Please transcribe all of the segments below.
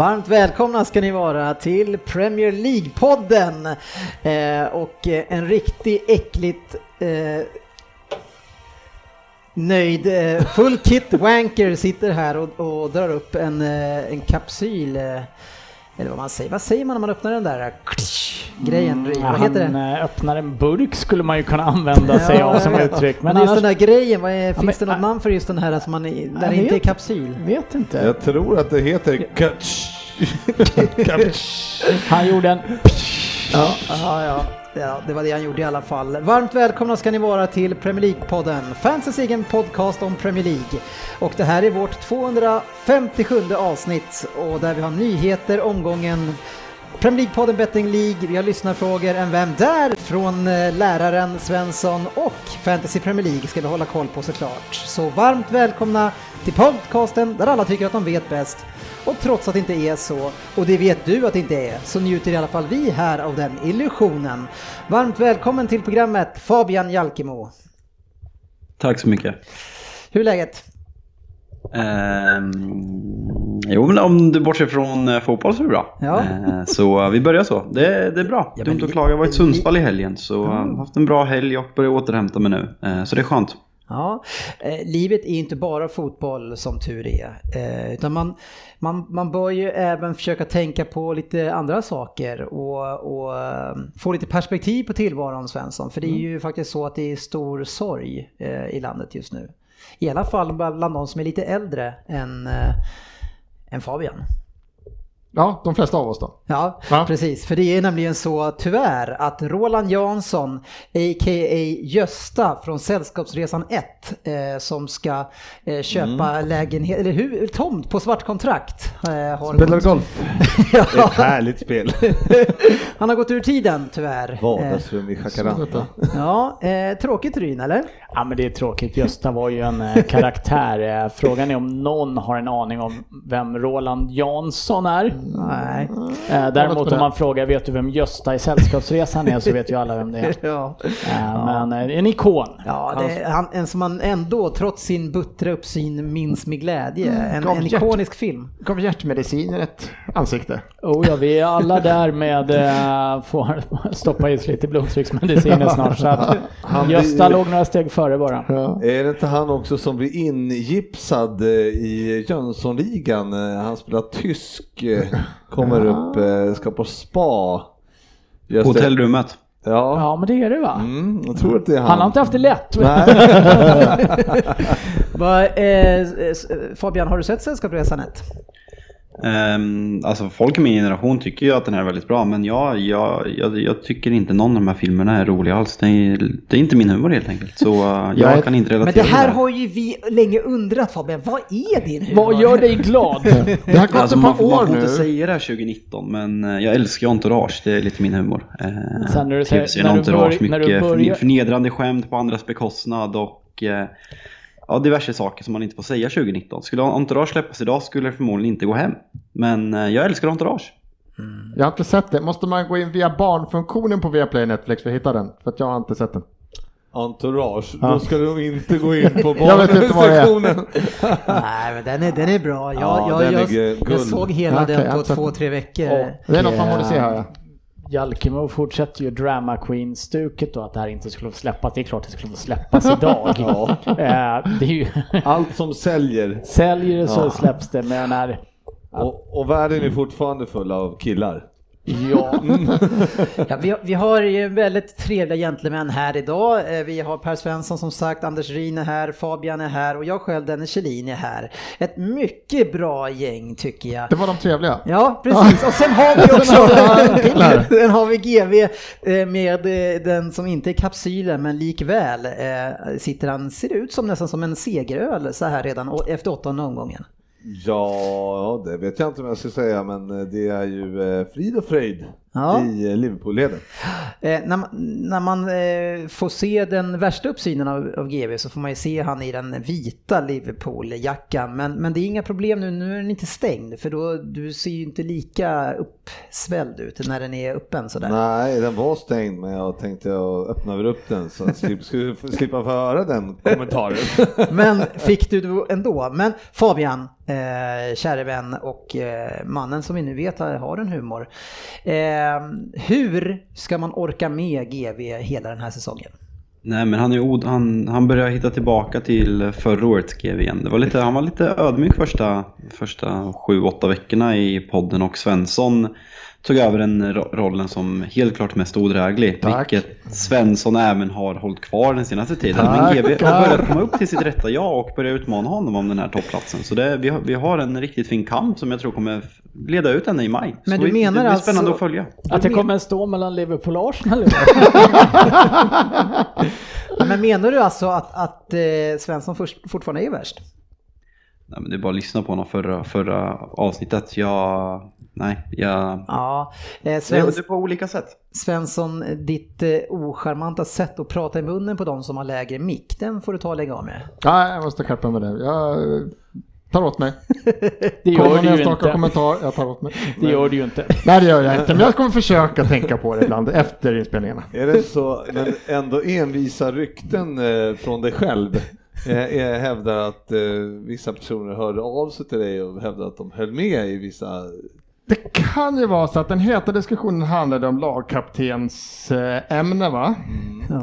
Varmt välkomna ska ni vara till Premier League-podden. Eh, och eh, en riktigt äckligt eh, nöjd, eh, full kit wanker sitter här och, och drar upp en, eh, en kapsyl. Eh, eller vad man säger. Vad säger man när man öppnar den där grejen? Ja, vad heter han det? eh, öppnar en burk skulle man ju kunna använda sig av som uttryck. Men Men just annars, den där grejen, vad är, finns men- det något namn för just den här som man, där det inte är kapsyl? vet inte. Jag tror att det heter. Kutsch. Han gjorde en... Ja, ja, ja. Ja, det var det han gjorde i alla fall. Varmt välkomna ska ni vara till Premier League-podden, fansens egen podcast om Premier League. Och det här är vårt 257 avsnitt och där vi har nyheter, omgången Premier League-podden Betting League, vi har lyssnarfrågor, en Vem där? från eh, läraren Svensson och Fantasy Premier League ska vi hålla koll på såklart. Så varmt välkomna till podcasten där alla tycker att de vet bäst. Och trots att det inte är så, och det vet du att det inte är, så njuter i alla fall vi här av den illusionen. Varmt välkommen till programmet Fabian Jalkemo. Tack så mycket. Hur är läget? Ehm, jo, men om du bortser från eh, fotboll så är det bra. Ja. Eh, så vi börjar så. Det, det är bra. Ja, Dumt att klaga. Jag var i Sundsvall i helgen så jag har haft en bra helg och börjar återhämta mig nu. Eh, så det är skönt. Ja, eh, livet är inte bara fotboll som tur är. Eh, utan man, man, man bör ju även försöka tänka på lite andra saker och, och få lite perspektiv på tillvaron Svensson. För det är ju faktiskt så att det är stor sorg eh, i landet just nu. I alla fall bland de som är lite äldre än, eh, än Fabian. Ja, de flesta av oss då. Ja, Va? precis. För det är nämligen så tyvärr att Roland Jansson, a.k.a. Gösta från Sällskapsresan 1, eh, som ska eh, köpa lägenhet, eller hur, tomt på svart kontrakt. Eh, har Spelar gått, golf. Det är ett härligt spel. han har gått ur tiden tyvärr. Eh, Vardagsrum i Jacaranda. ja, eh, tråkigt Ryn, eller? Ja men det är tråkigt. Gösta var ju en eh, karaktär. Eh, Frågan är om någon har en aning om vem Roland Jansson är. Nej. Eh, Däremot om man frågar vet du vem Gösta i Sällskapsresan är så vet ju alla vem det är. Ja, Eh, Men eh, en ikon. ja det, han, en som man ändå, trots sin buttra uppsyn, minns med glädje. En, gav en hjärt- ikonisk film. Gav hjärtmediciner ett ansikte. Oh ja, vi är alla där med eh, får stoppa i oss lite blodtrycksmediciner snart. Så att Han Gösta blir- låg några steg före bara. Ja. Är det inte han också som blir ingipsad i Jönssonligan? Han spelar tysk, eh, kommer upp, eh, ska på spa. Just det. Hotellrummet. Ja, Ja men det är det va? mm, jag tror att det är han. Han har inte haft det lätt. Va, eh, s- Fabian, har du sett Sällskapsresan 1? Ehm, alltså folk i min generation tycker ju att den här är väldigt bra men jag, jag, jag, jag tycker inte någon av de här filmerna är roliga alls. Det är, det är inte min humor helt enkelt. Så eh, jag Nej, kan inte Men relatera det här till har ju vi länge undrat Fabian, vad är din humor? Vad gör dig glad? Det har gått Alltså, ett man, par får- man år får inte nu. säga det här 2019 men eh, jag älskar ju Entourage, det är lite min humor. Eh, Sen när du säger- när du börj- när du mycket börjar- förne- förnedrande skämt på andras bekostnad och eh, ja, diverse saker som man inte får säga 2019. Skulle Entourage släppas idag skulle det förmodligen inte gå hem. Men eh, jag älskar Entourage. Jag har inte sett det. Måste man gå in via barnfunktionen på Viaplay Netflix för att hitta den? För att jag har inte sett den. Entourage, då ska du nog inte gå in på barnsektionen. Nej men den är, den är bra. Jag, Ja, jag, jag, jag såg hela har den på två, tre veckor. Det är något man borde se här ja. Jalkemo fortsätter ju drama queen-stuket då att det här inte skulle få släppas. Det är klart det skulle få släppas idag. Eh, det är ju... Allt som säljer. Säljer det så Ja. släpps det med den här... Och, och världen är fortfarande full av killar. Ja, Ja, vi, vi har ju väldigt trevliga gentlemän här idag. Eh, Vi har Per Svensson som sagt, Anders Ryn är här, Fabian är här och jag själv, Dennis Kjellin är här. Ett mycket bra gäng tycker jag. Det var de trevliga. Ja, precis. Och sen har vi Sen också har vi en till här. den har vi GV eh, med eh, den som inte är kapsylen men likväl sitter han, ser ut som nästan som en segeröl så här redan efter åttonde omgången. Ja, det vet jag inte om jag ska säga, men eh, det är ju eh, frid och fröjd. Ja. i eh, Liverpool-leden. Eh, när, man, när man eh, får se den värsta uppsynen av, av GV så får man ju se han i den vita Liverpool-jackan. Men, men det är inga problem nu, nu är den inte stängd för då, du ser ju inte lika uppsvälld ut när den är öppen sådär. Nej, den var stängd, men jag tänkte jag öppnar väl upp den så att jag få- slippa få höra den kommentaren. Men fick du det ändå. Men Fabian, eh, käre vän och eh, mannen som vi nu vet har har en humor. Eh, hur ska man orka med GV hela den här säsongen? Nej men han, är od, han, han börjar hitta tillbaka till förra årets GV igen. Det var lite, han var lite ödmjuk första, första sju, åtta veckorna i podden och Svensson tog över den ro- rollen som helt klart mest odräglig. Tack. Vilket Svensson även har hållit kvar den senaste tiden. Men Tackar. GV har börjat komma upp till sitt rätta jag och börja utmana honom om den här toppplatsen. Så det, vi, har, vi har en riktigt fin kamp som jag tror kommer leda ut henne i maj. Men Så du vi- menar det blir alltså- spännande att följa. Att det kommer stå mellan Liverpool och Arsenal. Men menar du alltså att, att eh, Svensson först, fortfarande är värst? Nej, men det är bara att lyssna på honom förra, förra avsnittet. Jag... Nej, jag... Ja, eh, Det är Svens, det på olika sätt. Svensson, ditt eh, ocharmanta sätt att prata i munnen på de som har lägre mick, den får du ta och lägga av med. Nej, jag måste skärpa mig där. Jag tar åt mig. Det gör du ju inte. kommentar, jag tar åt mig. Det gör du ju inte. Nej, det gör jag inte. Men jag kommer försöka tänka på det ibland efter inspelningarna. Är det så, men ändå envisa rykten eh, från dig själv eh, eh, hävdar att eh, vissa personer hörde av sig till dig och hävdar att de höll med i vissa Det kan ju vara så att den heta diskussionen handlade om lagkaptens eh, ämne va?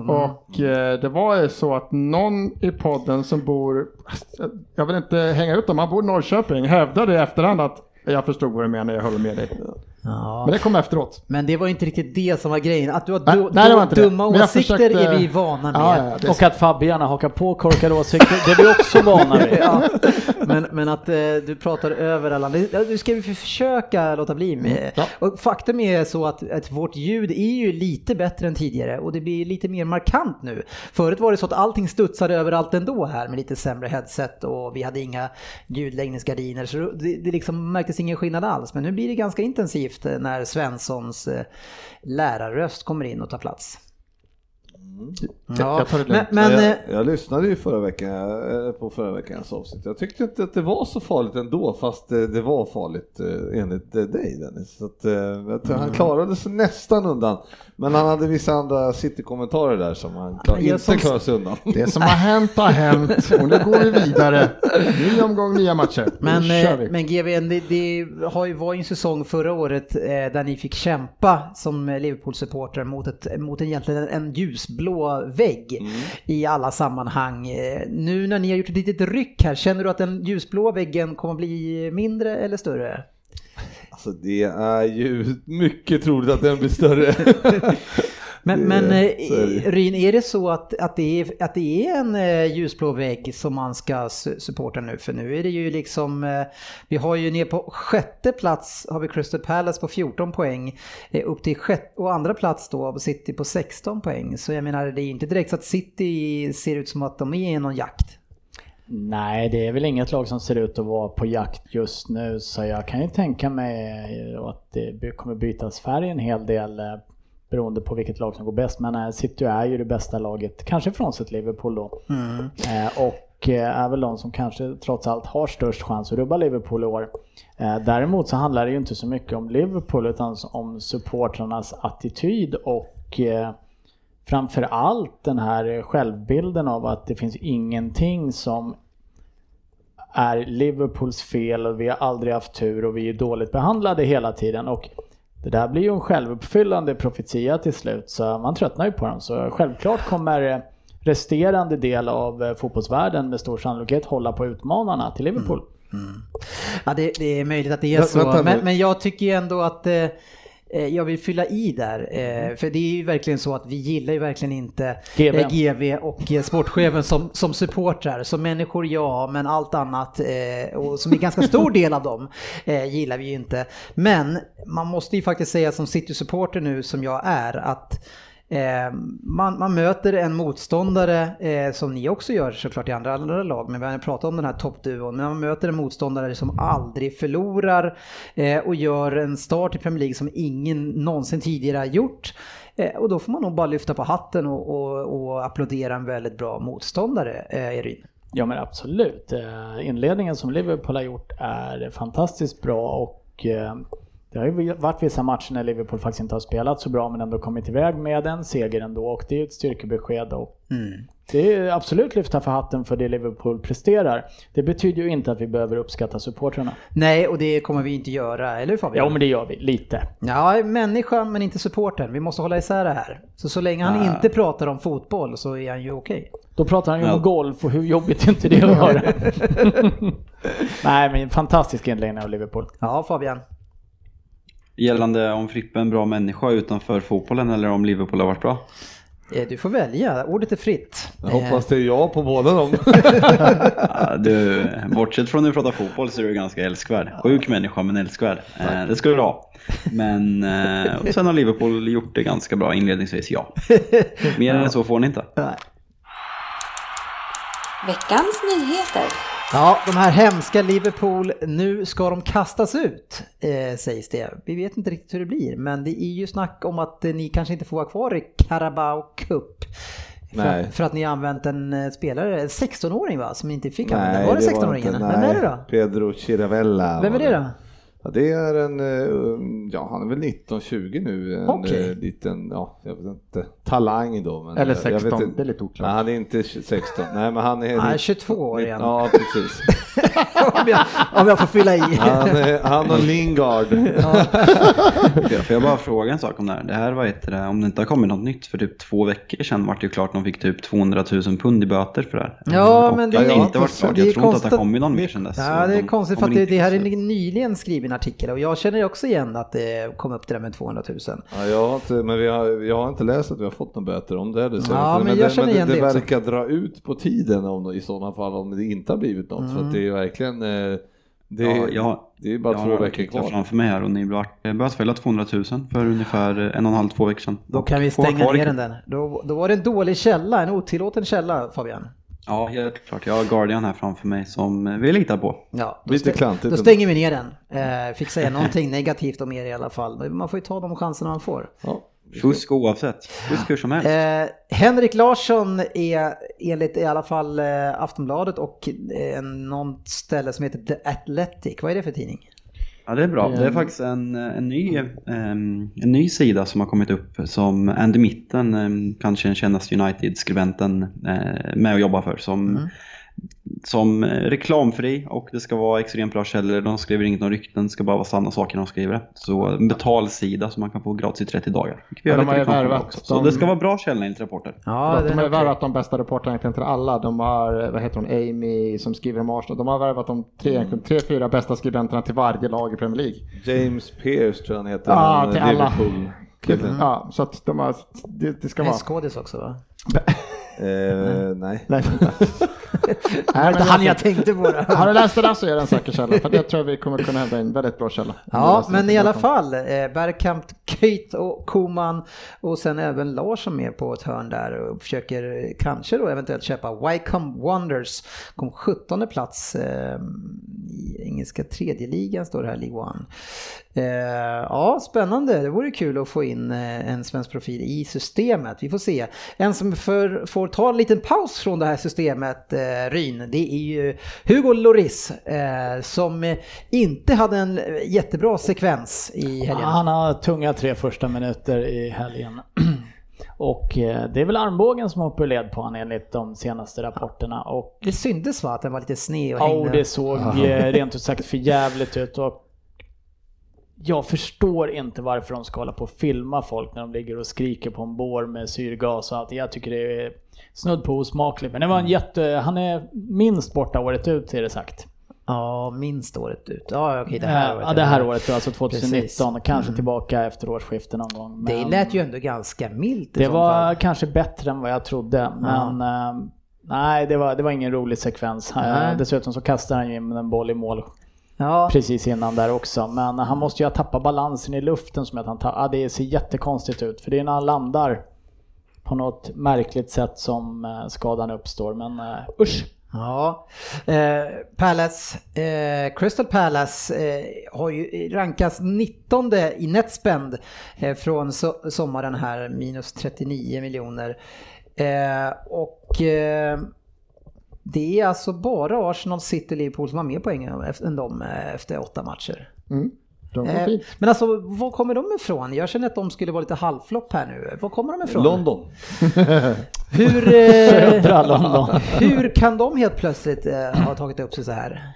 Och eh, det var ju så att någon i podden som bor, jag vill inte hänga ut dem, han bor i Norrköping, hävdade i efterhand att jag förstod vad du menar, jag håller med dig. Ja. Men det kom efteråt. Men det var inte riktigt det som var grejen. Att du har du, nej, inte det. dumma åsikter försökte- är vi vana med. Ja, ja, Och att gärna hakar på korkade åsikter, det är vi också vana vid. Ja, men, men att eh, du pratar över alla du ska vi försöka låta bli med. Mm, ja. Och faktum är så att, att vårt ljud är ju lite bättre än tidigare och det blir lite mer markant nu. Förut var det så att allting studsade överallt ändå här med lite sämre headset och vi hade inga ljudläggningsgardiner så det, det liksom märktes ingen skillnad alls. Men nu blir det ganska intensivt uppgift när Svenssons eh, lärarröst kommer in och tar plats. Ja, jag det men, men jag, eh, jag lyssnade ju förra veckan, eh, på förra veckans avsnitt. Jag tyckte inte att det var så farligt ändå, fast det, det var farligt eh, enligt eh, dig Dennis. Så att, eh, jag tror han klarade sig nästan undan. Men han hade vissa andra city-kommentarer där som han klar, Jag inte som- klarade sig undan. Det som har hänt har hänt och nu går vi vidare. Ny omgång, nya matcher. Men, eh, men GVN, det, det har ju, var ju en säsong förra året eh, där ni fick kämpa som eh, Liverpool-supportrar mot, ett, mot en, egentligen en ljusblå vägg i alla sammanhang. Eh, nu när ni har gjort ett litet ryck här, känner du att den ljusblå väggen kommer bli mindre eller större? Alltså det är ju mycket troligt att den blir större. Men, Det- men eh, så är det. Ryn, är det så att, att, det är, att det är en eh, ljusblå vägg som man ska su- supporta nu? För nu är det ju liksom, eh, vi har ju ner på sjätte plats har vi Crystal Palace på 14 poäng, eh, upp till sjätte, och andra plats då har City på 16 poäng. Så jag menar, det är inte direkt så att City ser ut som att de är i någon jakt. Nej, det är väl inget lag som ser ut att vara på jakt just nu så jag kan ju tänka mig att det kommer bytas färg en hel del eh, beroende på vilket lag som går bäst. Men eh, City är ju det bästa laget, kanske frånsett Liverpool då. Eh, Och eh, är väl de som kanske trots allt har störst chans att rubba Liverpool i år. Däremot så handlar det ju inte så mycket om Liverpool utan om supportrarnas attityd och eh, framför allt den här självbilden av att det finns ingenting som är Liverpools fel och vi har aldrig haft tur och vi är dåligt behandlade hela tiden. Och det där blir ju en självuppfyllande profetia till slut så man tröttnar ju på dem. Så självklart kommer eh, resterande del av eh, fotbollsvärlden med stor sannolikhet hålla på utmanarna till Liverpool. Ja, det, det är möjligt att det är så, men, men jag tycker ju ändå att eh, jag vill fylla i där, eh, för det är ju verkligen så att vi gillar ju verkligen inte GV. eh, GV och eh, sportchefen som, som supportrar. Som människor ja, men allt annat, eh, och som är ganska stor del av dem, eh, gillar vi ju inte. Men man måste ju faktiskt säga som City-supporter nu som jag är att Eh, Eh, man, man möter en motståndare eh, som ni också gör såklart i andra, andra lag, men vi har pratat om den här toppduon. Men man möter en motståndare som aldrig förlorar eh, och gör en start i Premier League som ingen någonsin tidigare har gjort. Eh, och då får man nog bara lyfta på hatten och, och, och applådera en väldigt bra motståndare, eh, Ja men absolut. Eh, inledningen som Liverpool har gjort är fantastiskt bra och eh, det har ju varit vissa matcher när Liverpool faktiskt inte har spelat så bra men ändå kommit iväg med en seger ändå och det är ett styrkebesked. Och Det är absolut lyfta för hatten för det Liverpool presterar. Det betyder ju inte att vi behöver uppskatta supportrarna. Nej, och det kommer vi inte göra, eller hur Fabian? Ja men det gör vi, lite. Ja, människan men inte supporten. Vi måste hålla isär det här. Så så länge han inte pratar om fotboll så är han ju okej. Då pratar han ju Ja. om golf och hur jobbigt är inte det att höra. Nej men fantastisk inledning av Liverpool. Ja, Fabian. Gällande om Frippe är en bra människa utanför fotbollen eller om Liverpool har varit bra? Eh, Du får välja, ordet är fritt. Jag hoppas det är jag på båda dem. Du, bortsett från att du pratar fotboll så är du ganska älskvärd. Sjuk människa men älskvärd. Eh, det ska du ha. Men eh, och sen har Liverpool gjort det ganska bra inledningsvis, ja. Mer än så får ni inte. Veckans nyheter. Ja, de här hemska Liverpool, nu ska de kastas ut, eh, sägs det. Vi vet inte riktigt hur det blir, men det är ju snack om att eh, ni kanske inte får vara kvar i Carabao Cup. För, för att ni har använt en eh, spelare, en 16-åring va, som inte fick använda. Var det det 16-åringen? inte. Vem är det då? Pedro Chiravella. Vem är det då? Ja, det är en, eh, ja han är väl 19-20 nu, en eh, liten, ja jag vet inte, talang då. Men Eller eh, jag vet 16, inte. det är lite oklart. Nej, han är inte 16, nej men han är... Han är nitt- 22 år igen. Ja, precis. om, jag, om jag får fylla i. Han, är, han och Lingard. Får jag bara fråga en sak om det här? Det här var ett, om det inte har kommit något nytt för typ två veckor sedan var det ju klart att de fick typ 200 000 pund i böter för det här. Ja, Och men det det är har inte varit klart. det är Jag tror inte att det har kommit någon mer sedan dess. Ja, det är de konstigt för att det, det här är nyligen skriven artikel och jag känner också igen att det kom upp det där med 200 000. Ja, jag, har inte, men vi har, jag har inte läst att vi har fått några böter om det. är det så. Ja, men det, jag känner det, igen det, det också. verkar dra ut på tiden om, i sådana fall om det inte har blivit något. För att det är verkligen, eh, det, Ja, jag, det är bara jag två har veckor kvar. framför mig här och ni blev bötfällda 200 000 för ungefär en och en halv, två veckor sedan. Då Och kan vi stänga ner den. Då, då var det en dålig källa, en otillåten källa Fabian. Ja, helt klart. Jag har Guardian här framför mig som vi litar på. Ja, då, Lite klantigt då stänger vi ner den. Eh, fick säga någonting negativt om er i alla fall. Men Man får ju ta de chanserna man får. Ja. Fusk oavsett. Fusk hur som helst. Eh, Henrik Larsson är enligt i alla fall eh, Aftonbladet och eh, någon ställe som heter The Athletic. Vad är det för tidning? Ja, det är bra. Det- är faktiskt en, en, ny, ehm, en ny sida som har kommit upp som Andy Mitten, ehm, kanske den kändaste United-skribenten, eh, med och jobbar för. Som, som eh, reklamfri och det ska vara extremt bra källor. De skriver inget om rykten, det ska bara vara sanna saker de skriver. Så en betalsida som man kan få gratis i 30 dagar. Vi Ja, de har ju värvat också. Så de- det ska vara bra källor enligt rapporter. Ja, de har okej. värvat de bästa reportrarna egentligen till alla. De har, eh, vad heter hon, Amy som skriver om Arsenal. De har värvat de tre, egentligen tre, fyra bästa skribenterna till varje lag i Premier League. James Pierce tror jag han heter. Ja, han, till alla. Liverpool. Ja, så att de har, det, det ska En vara. skådis också va? Eh, nej. Nej, Det var inte han jag tänkte på. det. Har du läst det där så är det en säker källa. För det tror jag vi kommer kunna hävda en väldigt bra källa. Ja, men i alla fall. Eh, Bergkamp, Köjt och Koman och sen även Larsson med på ett hörn där och försöker eh, kanske då eventuellt köpa Wycombe Wonders. Kom 17 plats eh, i engelska tredje ligan står det här, League One. Eh, ja, spännande. Det vore kul att få in eh, en svensk profil i systemet. Vi får se. En som för, får ta en liten paus från det här systemet, eh, Ryn, det är ju Hugo Lloris eh, som inte hade en jättebra sekvens i helgen. Han har tunga tre första minuter i helgen. Och eh, det är väl armbågen som hoppar led på honom enligt de senaste rapporterna. Och Det syntes va att den var lite sned och ja, hängde. och det såg eh, rent ut sagt för jävligt ut. Och jag förstår inte varför de ska hålla på och filma folk när de ligger och skriker på en bår med syrgas och allt. Jag tycker det är snudd på osmakligt. Men det var en jätte... Han är minst borta året ut är det sagt. Ja, minst året ut. Ja, okej, det här året. Ja, det här året, alltså 2019. Precis. Mm. och Kanske tillbaka efter årsskiftet någon gång. Det men- lät ju ändå ganska milt Det var fall. kanske bättre än vad jag trodde, men eh, nej, det var, det var ingen rolig sekvens. Eh, Nej. Dessutom så kastade han ju in en boll i mål Ja, precis innan där också. Men han måste ju ha tappat balansen i luften som att han tar, ja, det ser jättekonstigt ut. För det är när han landar på något märkligt sätt som eh, skadan uppstår. Men eh, usch! Ja, eh, Palace, eh, Crystal Palace eh, har ju rankats 19 i netspend eh, från so sommaren här, minus 39 miljoner. Och det är alltså bara Arsenal, City och Liverpool som har mer poäng än dem eh, efter åtta matcher. Mm. Eh. Men alltså, var kommer de ifrån? Jag känner att de skulle vara lite halvflopp här nu. Var kommer de ifrån? London. Hur, eh, Södra London. hur kan de helt plötsligt eh, ha tagit upp sig så här?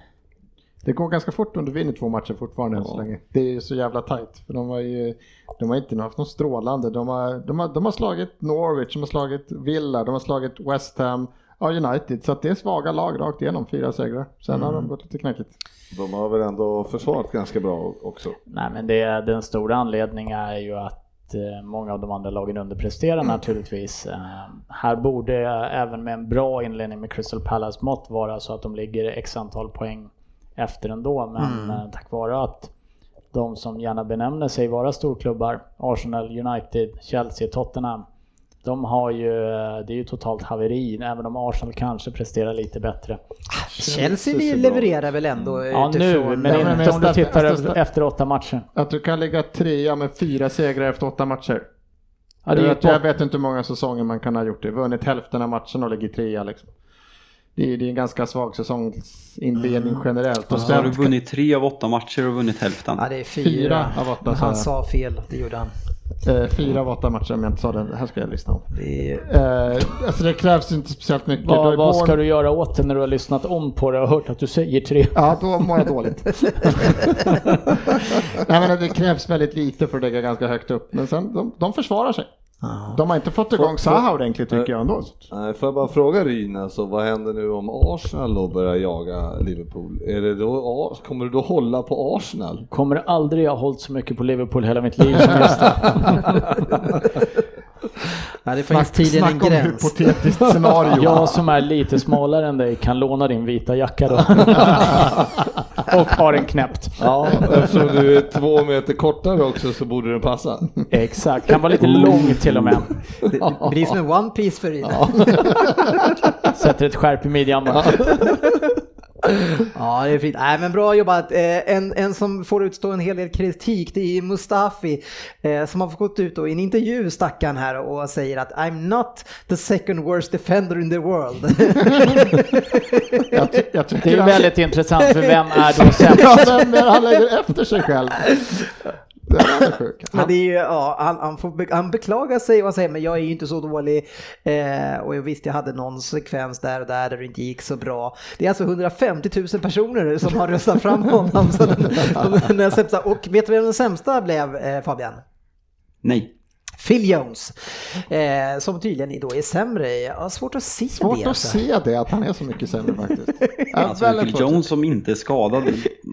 Det går ganska fort om du vinner två matcher fortfarande än så länge. Det är ju så jävla tajt. För de har ju de har inte haft någon strålande. De har, de, har, de har slagit Norwich, de har slagit Villa, de har slagit West Ham, ja United. Så att det är svaga lag rakt igenom, fyra segrar. Sen har de gått lite knackigt. De har väl ändå försvarat ganska bra också. Nej men det, den stora anledningen är ju att eh, många av de andra lagen underpresterar naturligtvis. Eh, här borde även med en bra inledning med Crystal Palace mått vara så att de ligger x antal poäng efter ändå. Men eh, tack vare att de som gärna benämner sig vara storklubbar, Arsenal, United, Chelsea, Tottenham. De har ju, eh, det är ju totalt haveri, även om Arsenal kanske presterar lite bättre. Chelsea ser bra levererar väl ändå Ja nu, utifrån... men Ja, men inte om du tittar efter- efter åtta matcher. Att du kan ligga trea med fyra segrar efter åtta matcher. Ja, det är jag, vet, jag vet inte hur många säsonger man kan ha gjort det. Vunnit hälften av matcherna och ligger trea liksom. Det är, det är en ganska svag säsongsinledning generellt. Och Så har du vunnit tre av åtta matcher och vunnit hälften. Ja, det är fyra. Fyra av åtta, Han sa fel, det gjorde han. Eh, fyra av åtta matcher om jag inte sa det. Det här ska jag lyssna om. Det. Eh, alltså det krävs inte speciellt mycket. Har Vad, ska du göra åt det när du har lyssnat om på det och hört att du säger tre? Ja, då mår jag dåligt. Nej, men det krävs väldigt lite för att ligga ganska högt upp. Men sen, de, de försvarar sig. De har inte fått igång Zaha ordentligt tycker jag ändå. Nej, får jag bara fråga Ryn, alltså, vad händer nu om Arsenal då börjar jaga Liverpool? Är det då, kommer du då hålla på Arsenal? Kommer aldrig ha hållit så mycket på Liverpool hela mitt liv som just nu. Ja, det finns tydligen en Snacka om gräns. hypotetiskt scenario. Jag som är lite smalare än dig kan låna din vita jacka då. och har den knäppt. Ja, eftersom du är två meter kortare också så borde den passa. Exakt, kan vara lite lång till och med. Det, det blir som en One Piece för Ryn. Sätter ett skärp i midjan bara. Ja, det är fint. Nej, men bra jobbat. Eh, En, en som får utstå en hel del kritik, det är Mustafi eh, som har gått ut och i en intervju, stackaren här, och säger att I'm not the second worst defender in the world. Jag, jag Det är han- väldigt intressant för vem är då sämst? Ja, vem är det han lägger efter sig själv? Det är sjuk. Ju, ja, han, han, får, han beklagar sig och han säger men jag är ju inte så dålig eh, och jag visste jag hade någon sekvens där och där där det inte gick så bra. Det är alltså 150 000 personer som har röstat fram honom. Så den, den, den sämsta. Och vet du vem den sämsta blev eh, Fabian? Nej. Phil Jones, eh, som tydligen då är sämre. Jag har svårt att se Svårt det. att alltså. se det, att han är så mycket sämre faktiskt. Alltså Phil svårt. Jones som inte är skadad.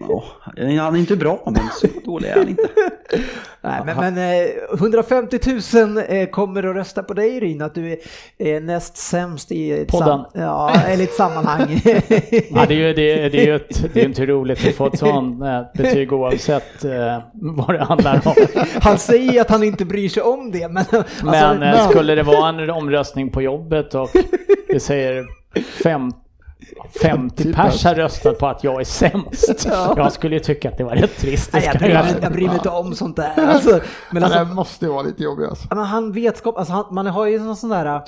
åh, han är inte bra men så dålig är han inte. Nej, men, men eh, 150 000 eh, kommer att rösta på dig Ryn, att du är eh, näst sämst i ett, Podden. ja, eller ett sammanhang. Ja, det är ju det, det är ju ett, det är inte roligt att få ett sånt eh, betyg oavsett eh, vad det handlar om. Han säger att han inte bryr sig om det, men... alltså, Men eh, men- skulle det vara en omröstning på jobbet och det säger fem, 50 pers har röstat på att jag är sämst. Jag skulle ju tycka att det var rätt trist. Nej, jag, bryr, jag bryr mig inte om sånt där. Alltså, men alltså, det måste ju vara lite jobbigt alltså. Ja, men han vetskap, alltså han, man har ju någon sån där,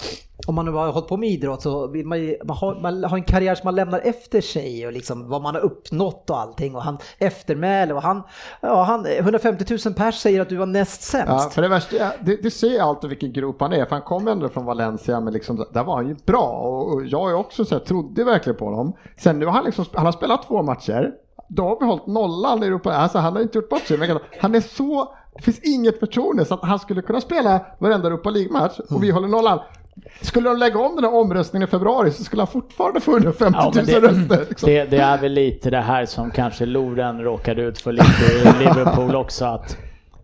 om man nu har hållit på med idrott så vill man ju, man har, man har en karriär som man lämnar efter sig och liksom vad man har uppnått och allting och han eftermäle och han, ja han, 150 000 pers säger att du var näst Ja, sämst. för det värsta, ja, det, det ser alltid vilken grop han är, för han kom ändå från Valencia, men liksom, där var han ju bra och, och jag är också så här, trodde verkligen på honom. Sen nu har han liksom, han har spelat två matcher, då har vi hållit nollan i Europa, alltså han har inte gjort bort sig, han är så, det finns inget förtroende så att han skulle kunna spela varenda Europa League-match och vi håller nollan. Skulle de lägga om den här omröstningen i februari så skulle han fortfarande få 150 000 Ja, det, röster. Liksom. det, det är väl lite det här som kanske Loren råkade ut för lite i Liverpool också. Att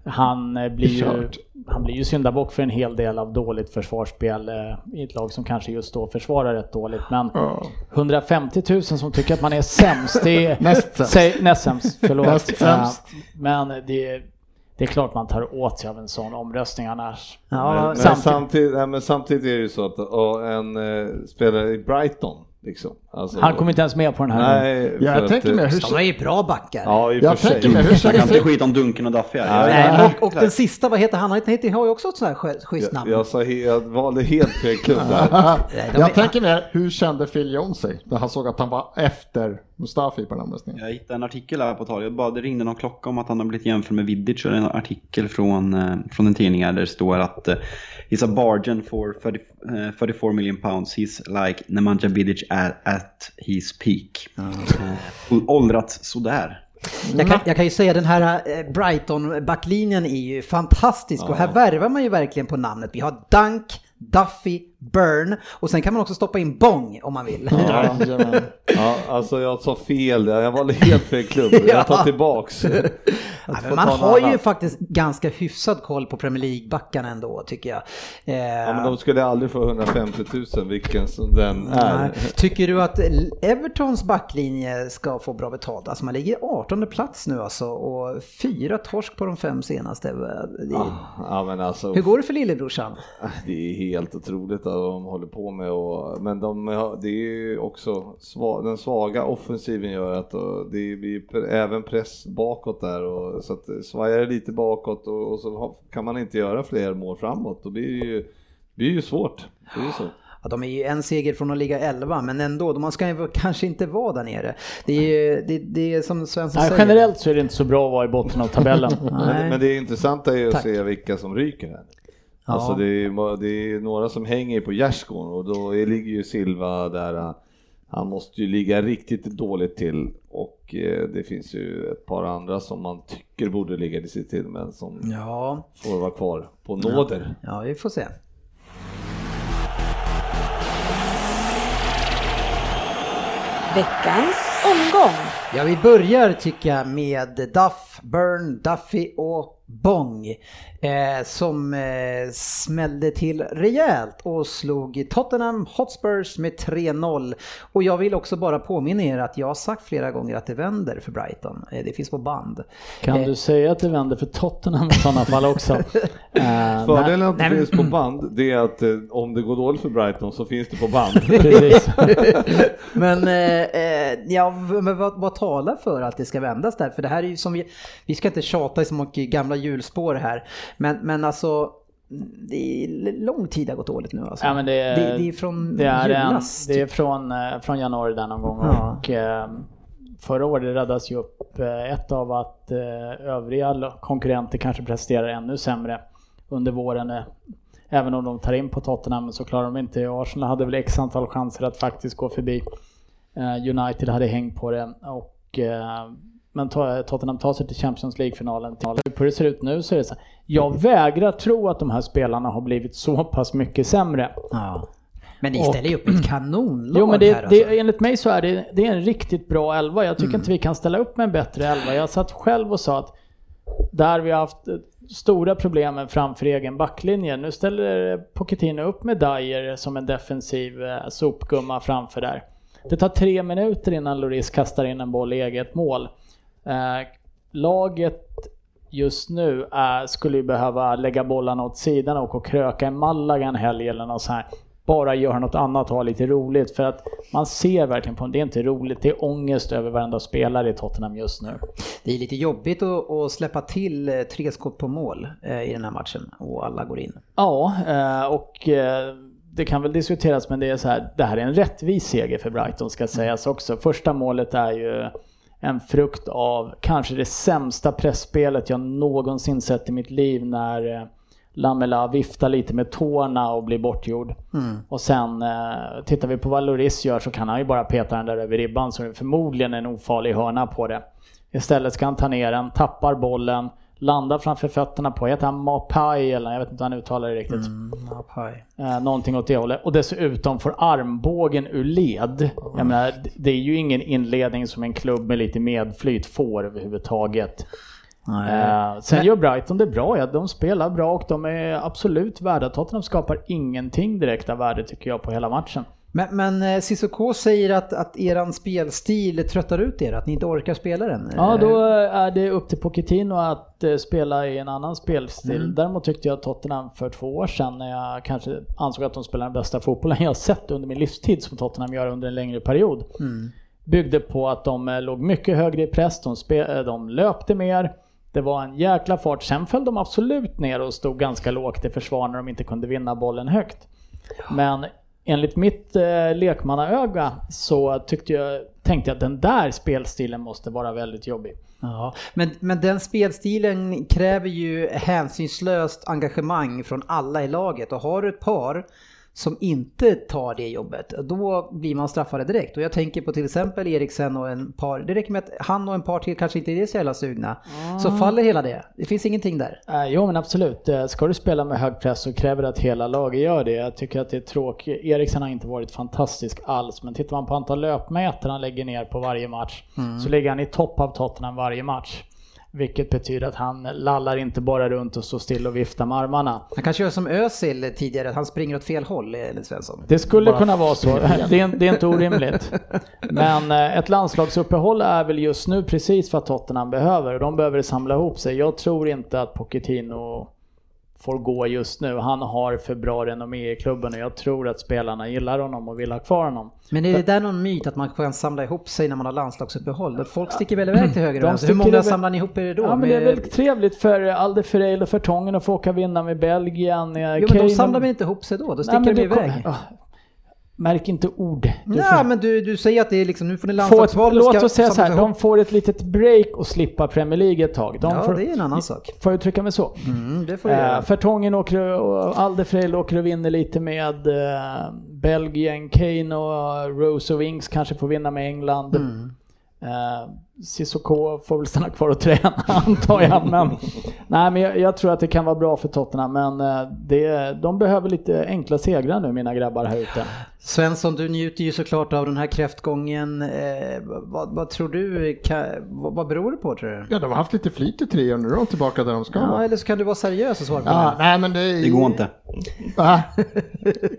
han eh, blir ju, Kört. Han blir ju syndabock för en hel del av dåligt försvarsspel eh, i ett lag som kanske just då försvarar rätt dåligt. Men Ja. 150 000 som tycker att man är sämst. Det är, Näst sämst. Säg, näst sämst, förlåt. Näst sämst. Eh, Men det, det är klart man tar åt sig av en sån omröstning annars. Ja, men, men, samtidigt- samtidigt, nej, men samtidigt är det ju så att och en eh, spelare i Brighton, liksom. Alltså, Han kommer inte ens med på den här. Nej, jag tänker eh, hur... De är ju bra backar. Ja, i och Jag för sig. tänker mig hur Jag kan inte skita om Dunken och Nej, och, och den sista, vad heter han? Han heter- har ju också ett sånt här sch- schysst namn. Jag, jag, sa, jag valde helt fel klubb där. Jag tänker mer, hur kände Phil Jones sig när han såg att han var efter Mustafi på den omröstningen? Jag hittade en artikel här på tal. Jag bara, det ringde någon klocka om att han har blivit jämförd med Vidic och det är en artikel från, eh, från en tidning där det står att eh, He's a bargain for 30, eh, 34 million pounds. He's like Nemanja Vidic at, at his peak. Uh, åldrats sådär. Jag kan, jag kan ju säga den här eh, Brighton-backlinjen är ju fantastisk och här värvar man ju verkligen på namnet. Vi har Dunk, Duffy, Burn och sen kan man också stoppa in Bong om man vill. Ja. Ja, alltså jag sa fel där. Jag valde helt fel klubb. Jag tar tillbaks. Ja, man har ju faktiskt ganska hyfsad koll på Premier League-backarna ändå tycker jag. Eh, Ja, men de skulle aldrig få 150 000 vilken som den är. nej. Tycker du att Evertons backlinje ska få bra betalt? Alltså man ligger 18 plats nu alltså och fyra torsk på de fem senaste. Det, Ja, men alltså, Hur går det för lillebrorsan? det är helt otroligt att de håller på med och, men de, det är ju också sva, den svaga offensiven gör att och det blir även press bakåt där och så att det svajar det lite bakåt och, och så kan man inte göra fler mål framåt då blir det ju, blir det ju svårt. Det är ju så. Ja, de är ju en seger från att ligga 11 men ändå, man ska ju kanske inte vara där nere. Det är ju det, det är som Svensson Nej, säger. generellt så är det inte så bra att vara i botten av tabellen. Men, men det intressanta är ju att Tack. se vilka som ryker här. Ja. Alltså det är, det är några som hänger på gärdsgården och då är, ligger ju Silva där. Han måste ju ligga riktigt dåligt till och eh, det finns ju ett par andra som man tycker borde ligga lite till men som Ja, får vara kvar på nåder. ja, vi får se. Veckans omgång. Ja, vi börjar tycker jag med Duff, Burn, Duffy och Bong. Eh, som eh, smällde till rejält och slog Tottenham Hotspurs med 3-0. Och jag vill också bara påminna er att jag har sagt flera gånger att det vänder för Brighton. Eh, det finns på band. Kan Eh, du säga att det vänder för Tottenham i sådana fall också? Eh, Fördelen att det finns på band det är att eh, om det går dåligt för Brighton så finns det på band. Precis. Men ja, men vad, vad talar för att det ska vändas där? För det här är ju som vi, vi ska inte tjata i så mycket gamla hjulspår här. Men, men alltså, det är lång tid har gått dåligt nu alltså. Ja, men det, är, det, det är från det är, en, julas. det är från, eh, från januari där någon gång. Ja. Och, eh, förra året räddas ju upp eh, ett av att eh, övriga konkurrenter kanske presterar ännu sämre under våren. Även om de tar in på Tottenham så klarar de inte. Arsenal hade väl x antal chanser att faktiskt gå förbi. United hade hängt på det. Och, men Tottenham tar sig till Champions League-finalen. På det ser ut nu så är det så här. Jag vägrar tro att de här spelarna har blivit så pass mycket sämre. Ja. Men ni ställer ju upp ett kanonlag Jo men det, här alltså. det, enligt mig så är det, det är en riktigt bra elva. Jag tycker inte vi kan ställa upp med en bättre elva. Jag satt själv och sa att där vi har haft eh, stora problem framför egen backlinje. Nu ställer Pochettino upp med Dyer som en defensiv eh, sopgumma framför där. Det tar tre minuter innan Lloris kastar in en boll i eget mål. Eh, laget just nu är, skulle ju behöva lägga bollarna åt sidan och, och kröka en Malaga en helg eller något så här. Bara göra något annat och ha lite roligt för att man ser verkligen på det är inte roligt, det är ångest över varenda spelare i Tottenham just nu. Det är lite jobbigt att, att släppa till eh, tre skott på mål eh, i den här matchen och alla går in. Ja, och det kan väl diskuteras men det är så här, det här är en rättvis seger för Brighton ska sägas också. Första målet är ju en frukt av kanske det sämsta pressspelet jag någonsin sett i mitt liv när eh, Lamela viftar lite med tårna och blir bortgjord. Och sen eh, tittar vi på vad Lloris gör så kan han ju bara peta den där över ribban så det är förmodligen en ofarlig hörna på det. Istället ska han ta ner den, tappar bollen, landar framför fötterna på, heter han Mapai eller jag vet inte hur han uttalar det riktigt. Ja, paj. Eh, någonting åt det hållet. Och dessutom får armbågen ur led. Jag menar, d- det är ju ingen inledning som en klubb med lite medflyt får överhuvudtaget. Eh, sen gör Brighton det bra, ja. de spelar bra och de är absolut värda. Tottenham skapar ingenting direkt av värde tycker jag på hela matchen. Men, men eh, Cissoko säger att, att eran spelstil tröttar ut er, att ni inte orkar spela den. Ja, Eh, då är det upp till Pochettino att eh, spela i en annan spelstil. Mm. Däremot tyckte jag att Tottenham för två år sedan, när jag kanske ansåg att de spelade den bästa fotbollen jag sett under min livstid, som Tottenham gör under en längre period, Mm. byggde på att de låg mycket högre i press, de, spe- de löpte mer, det var en jäkla fart. Sen föll de absolut ner och stod ganska lågt i försvar när de inte kunde vinna bollen högt. Men enligt mitt eh, lekmannaöga så tyckte jag, tänkte jag att den där spelstilen måste vara väldigt jobbig. Ja, men, men den spelstilen kräver ju hänsynslöst engagemang från alla i laget och har du ett par som inte tar det jobbet, då blir man straffade direkt. Och jag tänker på till exempel Eriksen och en par, det räcker med att han och en par till kanske inte är så jävla sugna, så faller hela det. Det finns ingenting där. Eh, jo men absolut, Eh, ska du spela med hög press så kräver det att hela laget gör det. Jag tycker att det är tråkigt. Eriksen har inte varit fantastisk alls, men tittar man på antal löpmeter han lägger ner på varje match så ligger han i topp av Tottenham varje match. Vilket betyder att han lallar inte bara runt och står still och viftar med armarna. Han kanske gör som Özil tidigare, att han springer åt fel håll enligt Svensson. Det skulle kunna vara så. Det är, det är inte orimligt. Men eh, ett landslagsuppehåll är väl just nu precis vad Tottenham behöver. De behöver samla ihop sig. Jag tror inte att Pochettino får gå just nu. Han har för bra renommé i klubben och jag tror att spelarna gillar honom och vill ha kvar honom. Men är det där någon myt att man kan samla ihop sig när man har landslagsuppehåll? Folk sticker väl iväg till höger och De vänster? Hur många iväg- samlar ni ihop er då? Ja men det är Med- väldigt trevligt för Alderfereil och Fertongen att få åka vinna med Belgien. eh, Jo men Kane de och- samlar väl inte ihop sig då? Då Nej, sticker men de kom- iväg. Ah, Märk inte ord. Nej men du, du säger att det är liksom, nu får ni landslagsval låt oss säga så här, de får ett litet break och slippa Premier League ett tag. De Ja, får, det är en annan sak. Får jag uttrycka mig så? Mm, det får du Eh, göra. Fertongen åker och Alderfreil åker och vinner lite med eh, Belgien, Kane och Rose och Wings kanske får vinna med England. Mm. Eh, Sissoko får väl stanna kvar och träna antar jag. Men, nej, men jag, jag tror att det kan vara bra för Tottenham. Men eh, det, de behöver lite enkla segrar nu mina grabbar här ute. Svensson, du njuter ju såklart av den här kräftgången. Eh, vad, vad tror du, kan, vad, vad beror det på tror du? Ja, de har haft lite flyt i tre år nu, de är tillbaka där de ska Ja, vara. eller så kan du vara seriös och svara på Ja, det. nej men det, Det går inte. Va?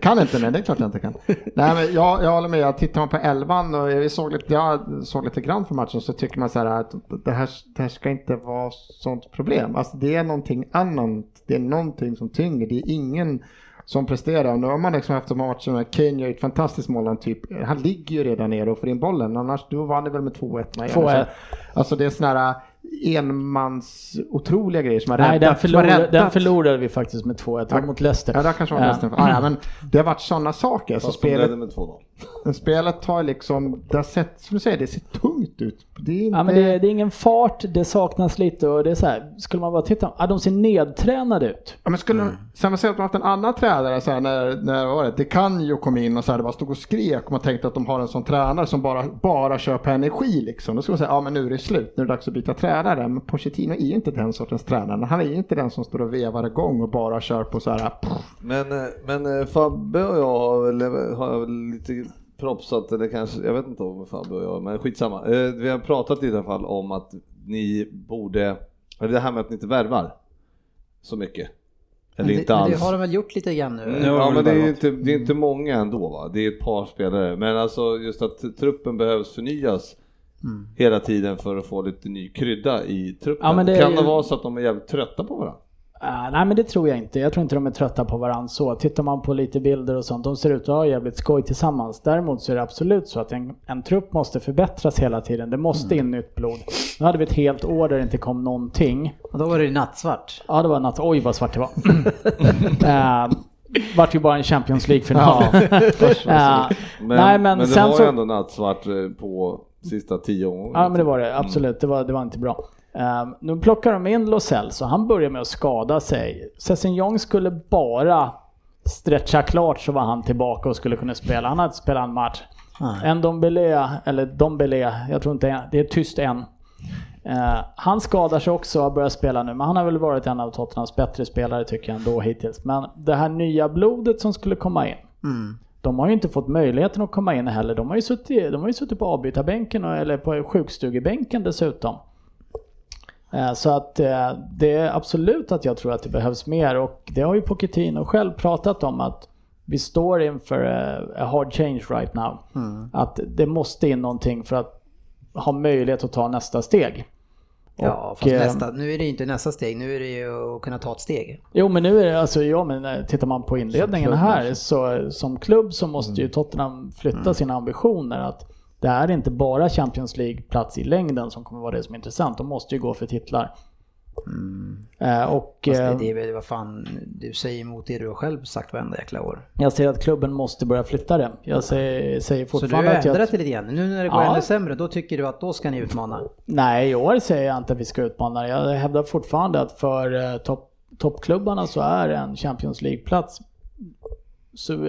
Kan inte, nej det är klart jag inte kan. Nej men jag, jag håller med, jag tittar man på elvan och jag såg lite, jag såg lite grann för matchen så tycker man så här att det här, det här ska inte vara sånt problem. Alltså det är någonting annat, det är någonting som tynger, det är ingen som presterar. Nu har man liksom efter matchen med Kane gör ett fantastiskt mål, han, typ, han ligger ju redan ner och får in bollen, annars då vann det väl med 2-1. med igen. 2-1. Alltså det är sådana här enmans otroliga grejer som har Nej, den, räddat. har förlorade, den förlorade vi faktiskt med 2-1. Det var mot Leicester. Ja, det kanske var Ja. nästan. Ah, ja, men det har varit sådana saker. Så Fast de spelet, med 2-0. Spelet har liksom, det har sett, som du säger, det ser tungt ut. Det är inte... Ja, men det, det är ingen fart, det saknas lite och det är så här, skulle man bara titta, ja, de ser nedtränade ut. Ja, men skulle, Sen man säger att man haft en annan tränare så här, när, när vad var det, det kan ju komma in och så här, det bara stod och skrek och man tänkte att de har en sån tränare som bara, bara kör på energi liksom. Då skulle man säga, ja men nu är det slut, nu är det dags att byta tränare. Men Pochettino är ju inte den sortens tränare. Han är ju inte den som står och vevar igång och bara kör på så här, pff, Men, eh, men eh, Fabbe och jag har väl, har väl lite propsat, eller kanske, jag vet inte om Fabbe och jag, men skitsamma. Eh, Vi har pratat i alla fall om att ni borde, eller det här med att ni inte värvar så mycket. Eller Men inte det, men alls. det har de väl gjort lite grann nu? Mm, Ja, men det är, inte, det är inte många ändå va, det är ett par spelare. Men alltså just att truppen behövs förnyas Mm. hela tiden för att få lite ny krydda i truppen. Ja, men det kan det ju- vara så att de är jävligt trötta på varandra? Uh, nej men det tror jag inte. Jag tror inte de är trötta på varandra så. Tittar man på lite bilder och sånt, de ser ut att ha jävligt skoj tillsammans. Däremot så är det absolut så att en, en trupp måste förbättras hela tiden. Det måste in nytt blod. Nu hade vi ett helt år där det inte kom någonting. Och då var det ju nattsvart. Ja det var natt. Oj vad svart det var. uh, vart ju bara en Champions League-final. Eh, Men, nej men, men det sen var så... ju ändå nattsvart eh, på sista tio omgångarna. Ja men det var det, absolut. Det var, det var inte bra. Um, nu plockar de in Lo Celso, han börjar med att skada sig. Sessignon skulle bara stretcha klart så var han tillbaka och skulle kunna spela. Han hade spelat en match. En Dombele, eller Dombele, jag tror inte, det är tyst än. Eh, han skadar sig också och har börjat spela nu, men han har väl varit en av Tottenhams bättre spelare tycker jag ändå hittills. Men det här nya blodet som skulle komma in, de har ju inte fått möjligheten att komma in heller. De har ju suttit, de har ju suttit på avbytarbänken eller på sjukstugebänken dessutom. Eh, Så att eh, det är absolut att jag tror att det behövs mer och det har ju Pochettino själv pratat om att vi står inför a, a hard change right now. Att det måste in någonting för att ha möjlighet att ta nästa steg. Ja, Och, fast eh, nästa, nu är det inte nästa steg, nu är det ju att kunna ta ett steg. Jo men nu är det alltså, ja men eh, tittar man på inledningen här så som klubb så måste ju Tottenham flytta sina ambitioner att det är inte bara Champions League-plats i längden som kommer vara det som är intressant. De måste ju gå för titlar. Eh, och Fast det, eh, det är väl vad fan, du säger emot det du har själv sagt varenda jäkla år. jag säger att klubben måste börja flytta det. Jag säger, säger Så du har fortfarande att jag... ändrat det lite grann. Nu när det går Ja. ännu sämre, då tycker du att då ska ni utmana? Nej, i år säger jag inte att vi ska utmana. Jag hävdar fortfarande att för eh, topp- toppklubbarna så är en Champions League-plats så,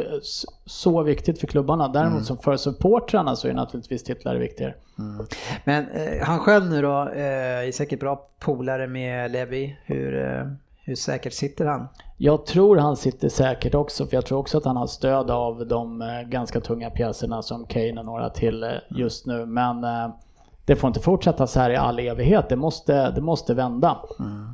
så viktigt för klubbarna. Däremot Mm. som för supportrarna så är naturligtvis titlar viktigare. Men eh, han själv nu då, eh, är säkert bra polare med Levi. Hur, eh, hur säkert sitter han? Jag tror han sitter säkert också, för jag tror också att han har stöd av de eh, ganska tunga pjäserna som Kane och några till eh, just nu. Men eh, det får inte fortsätta så här i all evighet. Det måste, det måste vända.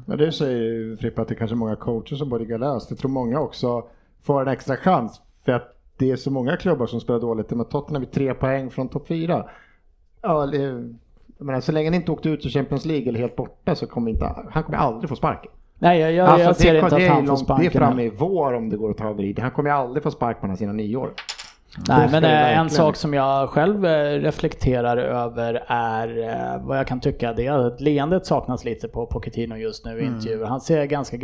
Men det säger ju Frippe att det kanske är många coacher som borde gå löst. Jag tror många också får en extra chans för att det är så många klubbar som spelar dåligt. Men Tottenham är tre poäng från topp fyra. Ja, menar, så länge han inte åkte ut ur Champions League eller helt borta så kommer inte, han kommer aldrig få sparken. Nej, jag, jag, Alltså, jag ser det, inte att han får långt- Det är sparken. framme i vår om det går att ta över i. Han kommer aldrig få spark på sina nio år. Nej, men eh, en sak som jag själv eh, reflekterar över är eh, vad jag kan tycka det är att leendet saknas lite på Pochettino just nu i Mm. intervjuer. Han ser ganska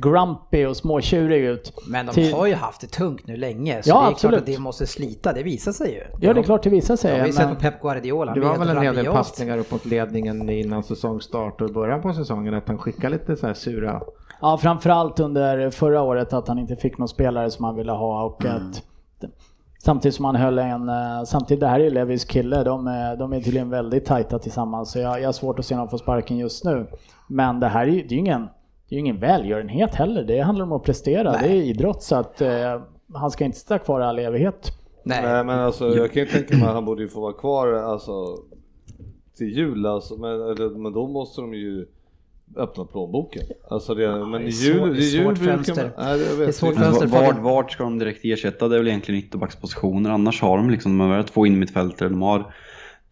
grumpy och småtjurig ut. Men de Till- har ju haft det tungt nu länge, så Ja, det är absolut. klart att det måste slita. Det visar sig ju. Ja, det är klart det visar sig. har vi ju sett på Pep Guardiola. han Det var väl en hel del passningar upp mot ledningen innan säsongstart och början på säsongen att han skickade lite så här sura Ja, framförallt under förra året att han inte fick någon spelare som han ville ha och Mm. att Samtidigt som han höll en, eh, samtidigt det här är Levis kille, de är, de är tydligen väldigt tajta tillsammans så jag, jag har svårt att se någon få sparken just nu. Men det här är ju det är ju ingen, det är ju ingen välgörenhet heller, det handlar om att prestera, det är idrott så att eh, han ska inte sitta kvar i all evighet. Nej. Nej men alltså jag kan ju tänka mig att han borde ju få vara kvar alltså till jul alltså, men, eller, men då måste de ju öppna plånboken. Alltså det, men det är jul, det är jul svårt fönster. man, nej, Det är svårt fönster. Vart, vart ska de direkt ersätta? Det är väl egentligen ytterbackspositioner. Annars har de liksom, de har två innermittfältare, de har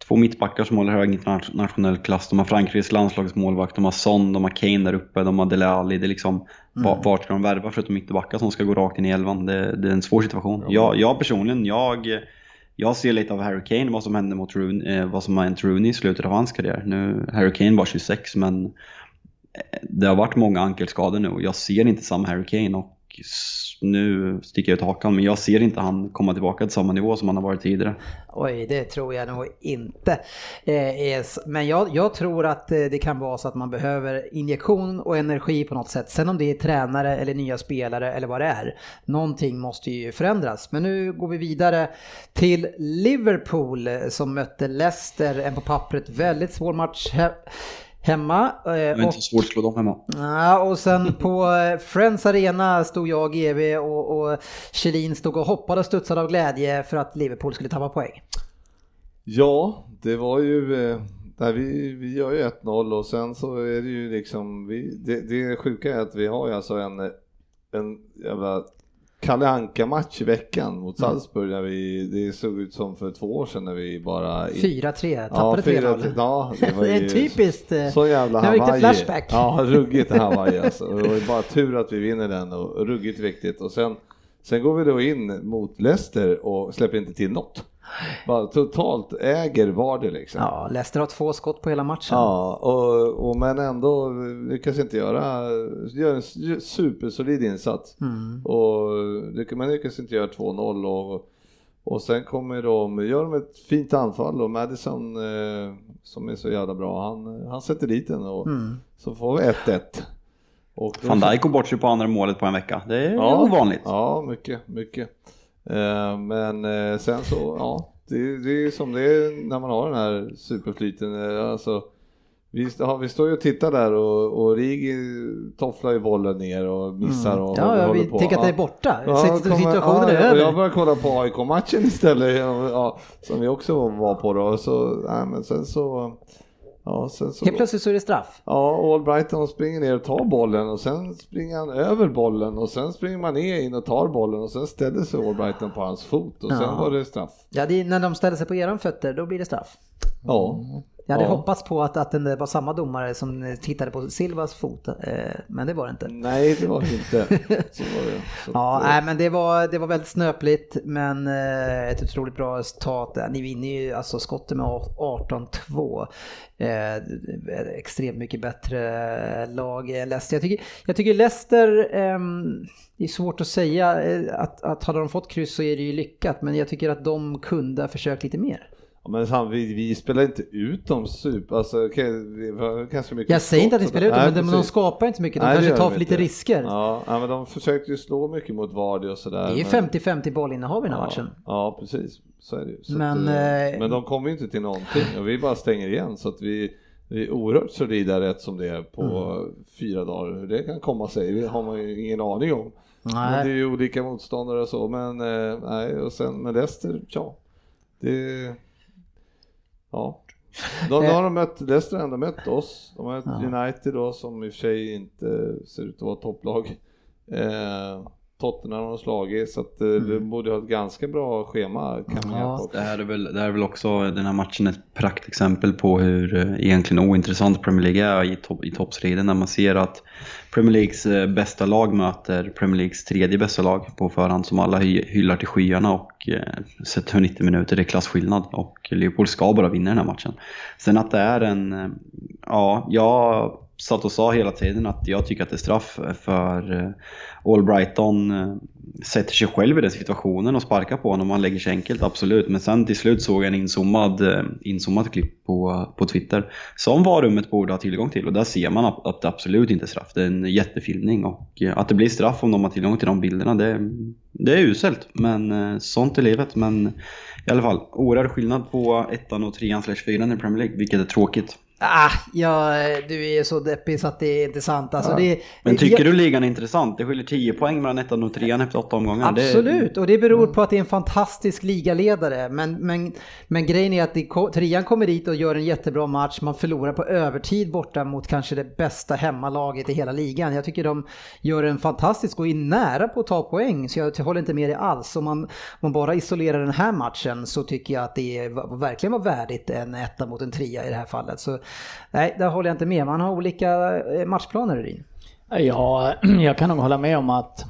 två mittbackar som håller hög internationell klass. De har Frankrikes landslagsmålvakt, de har Son, de har Kane där uppe, de har Dele Alli. Det är liksom, va- vart ska de värva förutom mittbackar som ska gå rakt in i elvan? Det, det är en svår situation. Jag, jag personligen, jag, jag ser lite av Harry Kane, vad som hände mot Rooney, eh, vad som har hänt Rooney i slutet av hans karriär. Nu, Harry Kane var 26 men eh, det har varit många ankelskador nu och jag ser inte samma Harry Kane och nu sticker jag ut hakan men jag ser inte han komma tillbaka till samma nivå som han har varit tidigare. Oj, det tror jag nog inte. Eh, men jag, jag tror att eh, det kan vara så att man behöver injektion och energi på något sätt. Sen om det är tränare eller nya spelare eller vad det är. Någonting måste ju förändras. Men nu går vi vidare till Liverpool eh, som mötte Leicester. En på pappret väldigt svår match hemma. eh, Det är och- inte så svårt att slå dem hemma. Ja, och sen på eh, Friends Arena stod jag, GV och, och Kjellin stod och hoppade och studsade av glädje för att Liverpool skulle tappa poäng. Ja, det var ju, eh, nej, vi, vi gör ju 1-0 och sen så är det ju liksom, vi, det, det sjuka är att vi har ju alltså en, en jävla Kalle Anka-match i veckan mot Salzburg där vi, det såg ut som för två år sedan när vi bara... 4-3, tappade 3-0. Ja, det var Det är ju typiskt. eh, så jävla det Hawaii. flashback. Ja, ruggigt Hawaii alltså. Det var bara tur att vi vinner den och ruggigt viktigt. Och sen, sen går vi då in mot Leicester och släpper inte till något. Bara totalt äger var det liksom. Ja, Leicester har två skott på hela matchen. Ja, och, och men ändå lyckas inte göra, gör en supersolid insats. Mm. Och man lyckas inte göra 2-0 och, och sen kommer de, gör de ett fint anfall och Madison eh, som är så jävla bra, han, han sätter dit den och Mm. så får vi 1-1. Och Van Dijk går bort sig på andra målet på en vecka. Det är Ja. ovanligt. Ja, mycket, mycket. Eh, men eh, sen så, ja, det, det är som det är när man har den här superflyten. Eh, alltså, vi, ja, vi står ju och tittar där och, och Rigi tofflar ju bollen ner och missar och Mm. Ja, ja, håller vi på. tänker att det är borta. Ja, Situationen är ja, Jag över. börjar kolla på AIK-matchen istället, ja, som vi också var på då. Så, nej, men sen så, Ja, sen så, Helt plötsligt så är det straff. ja, Albrighton springer ner och tar bollen och sen springer han över bollen och sen springer man ner in och tar bollen och sen ställer sig Albrighton på hans fot och sen Ja. var det straff. Ja, det är, när de ställer sig på eran fötter, då blir det straff. Ja, Jag hade Ja. hoppats på att, att det var samma domare som tittade på Silvas fot, eh, men det var det inte. nej det var det inte. Så var det. Så Ja, att, eh, nej, men det var, det var väldigt snöpligt, men eh, ett otroligt bra resultat. Ni vinner ju alltså skottet med 18-2. Eh, extremt mycket bättre lag än Leicester. Jag tycker, jag tycker Leicester, ehm, det är svårt att säga, att, att hade de fått kryss så är det ju lyckat, men jag tycker att de kunde ha försökt lite mer. Men sam, vi, vi spelar inte ut dem super, alltså var ganska mycket Jag säger inte att ni spelar ut dem, Nej, men de, de skapar inte så mycket. De Nej, kanske tar för lite risker. Ja, men de försökte ju slå mycket mot Vardy och sådär. Det är ju men- 50-50 bollinnehav i den här ja, matchen. Ja, precis. Så är det ju. Men, att, eh, eh, men de kommer ju inte till någonting och vi bara stänger igen så att vi, vi är oerhört solida rätt som det är på Mm. fyra dagar. Hur det kan komma sig det har man ju ingen aning om. Men det är Nej. ju olika motståndare och så, men eh, nej, och sen med Leicester, ja. Det... Ja. De, då har de mött, Leicester har ändå mött oss. De har mött Ja. United då som i och för sig inte ser ut att vara topplag. Eh, Tottenham har slagit så att eh, de borde ha ett ganska bra schema kan man Ja. Det här, är väl, det här är väl också den här matchen ett praktexempel på hur eh, egentligen ointressant Premier League är i, topp, i toppstriden när man ser att Premier Leagues eh, bästa lag möter Premier Leagues tredje bästa lag på förhand som alla hy, hyllar till skyarna och eh, sett hur 90 minuter det är klasskillnad och Liverpool ska bara vinna den här matchen. Sen att det är en, ja, jag satt och sa hela tiden att jag tycker att det är straff för eh, AllBrighton Albrighton eh, sätter sig själv i den situationen och sparkar på honom och han lägger sig enkelt, absolut. Men sen till slut såg jag en inzoomad, eh, inzoomad klipp på, på Twitter som varummet borde ha tillgång till och där ser man att, att det absolut inte är straff. Det är en jättefilmning och att det blir straff om de har tillgång till de bilderna det, det är uselt. Men sånt är livet. Men i alla fall, oerhörd skillnad på ettan och trean slash fyran i Premier League, vilket är tråkigt. Ah, ja, du är så deppig så att det är inte sant. Alltså, det, Men det- tycker du ligan är intressant? Det skiljer 10 poäng mellan ettan och trean efter åtta omgångar. Det- Absolut, och det beror på att det är en fantastisk ligaledare. Men, men, men grejen är att det, trean kommer dit och gör en jättebra match. Man förlorar på övertid borta mot kanske det bästa hemmalaget i hela ligan. Jag tycker de gör en fantastisk och är nära på att ta poäng. Så jag håller inte med dig alls. Om man, om man bara isolerar den här matchen så tycker jag att det var- verkligen var värdigt en etta mot en trea i det här fallet. Så nej, där håller jag inte med. Man har olika eh, matchplaner Rydin. Ja, jag kan nog hålla med om att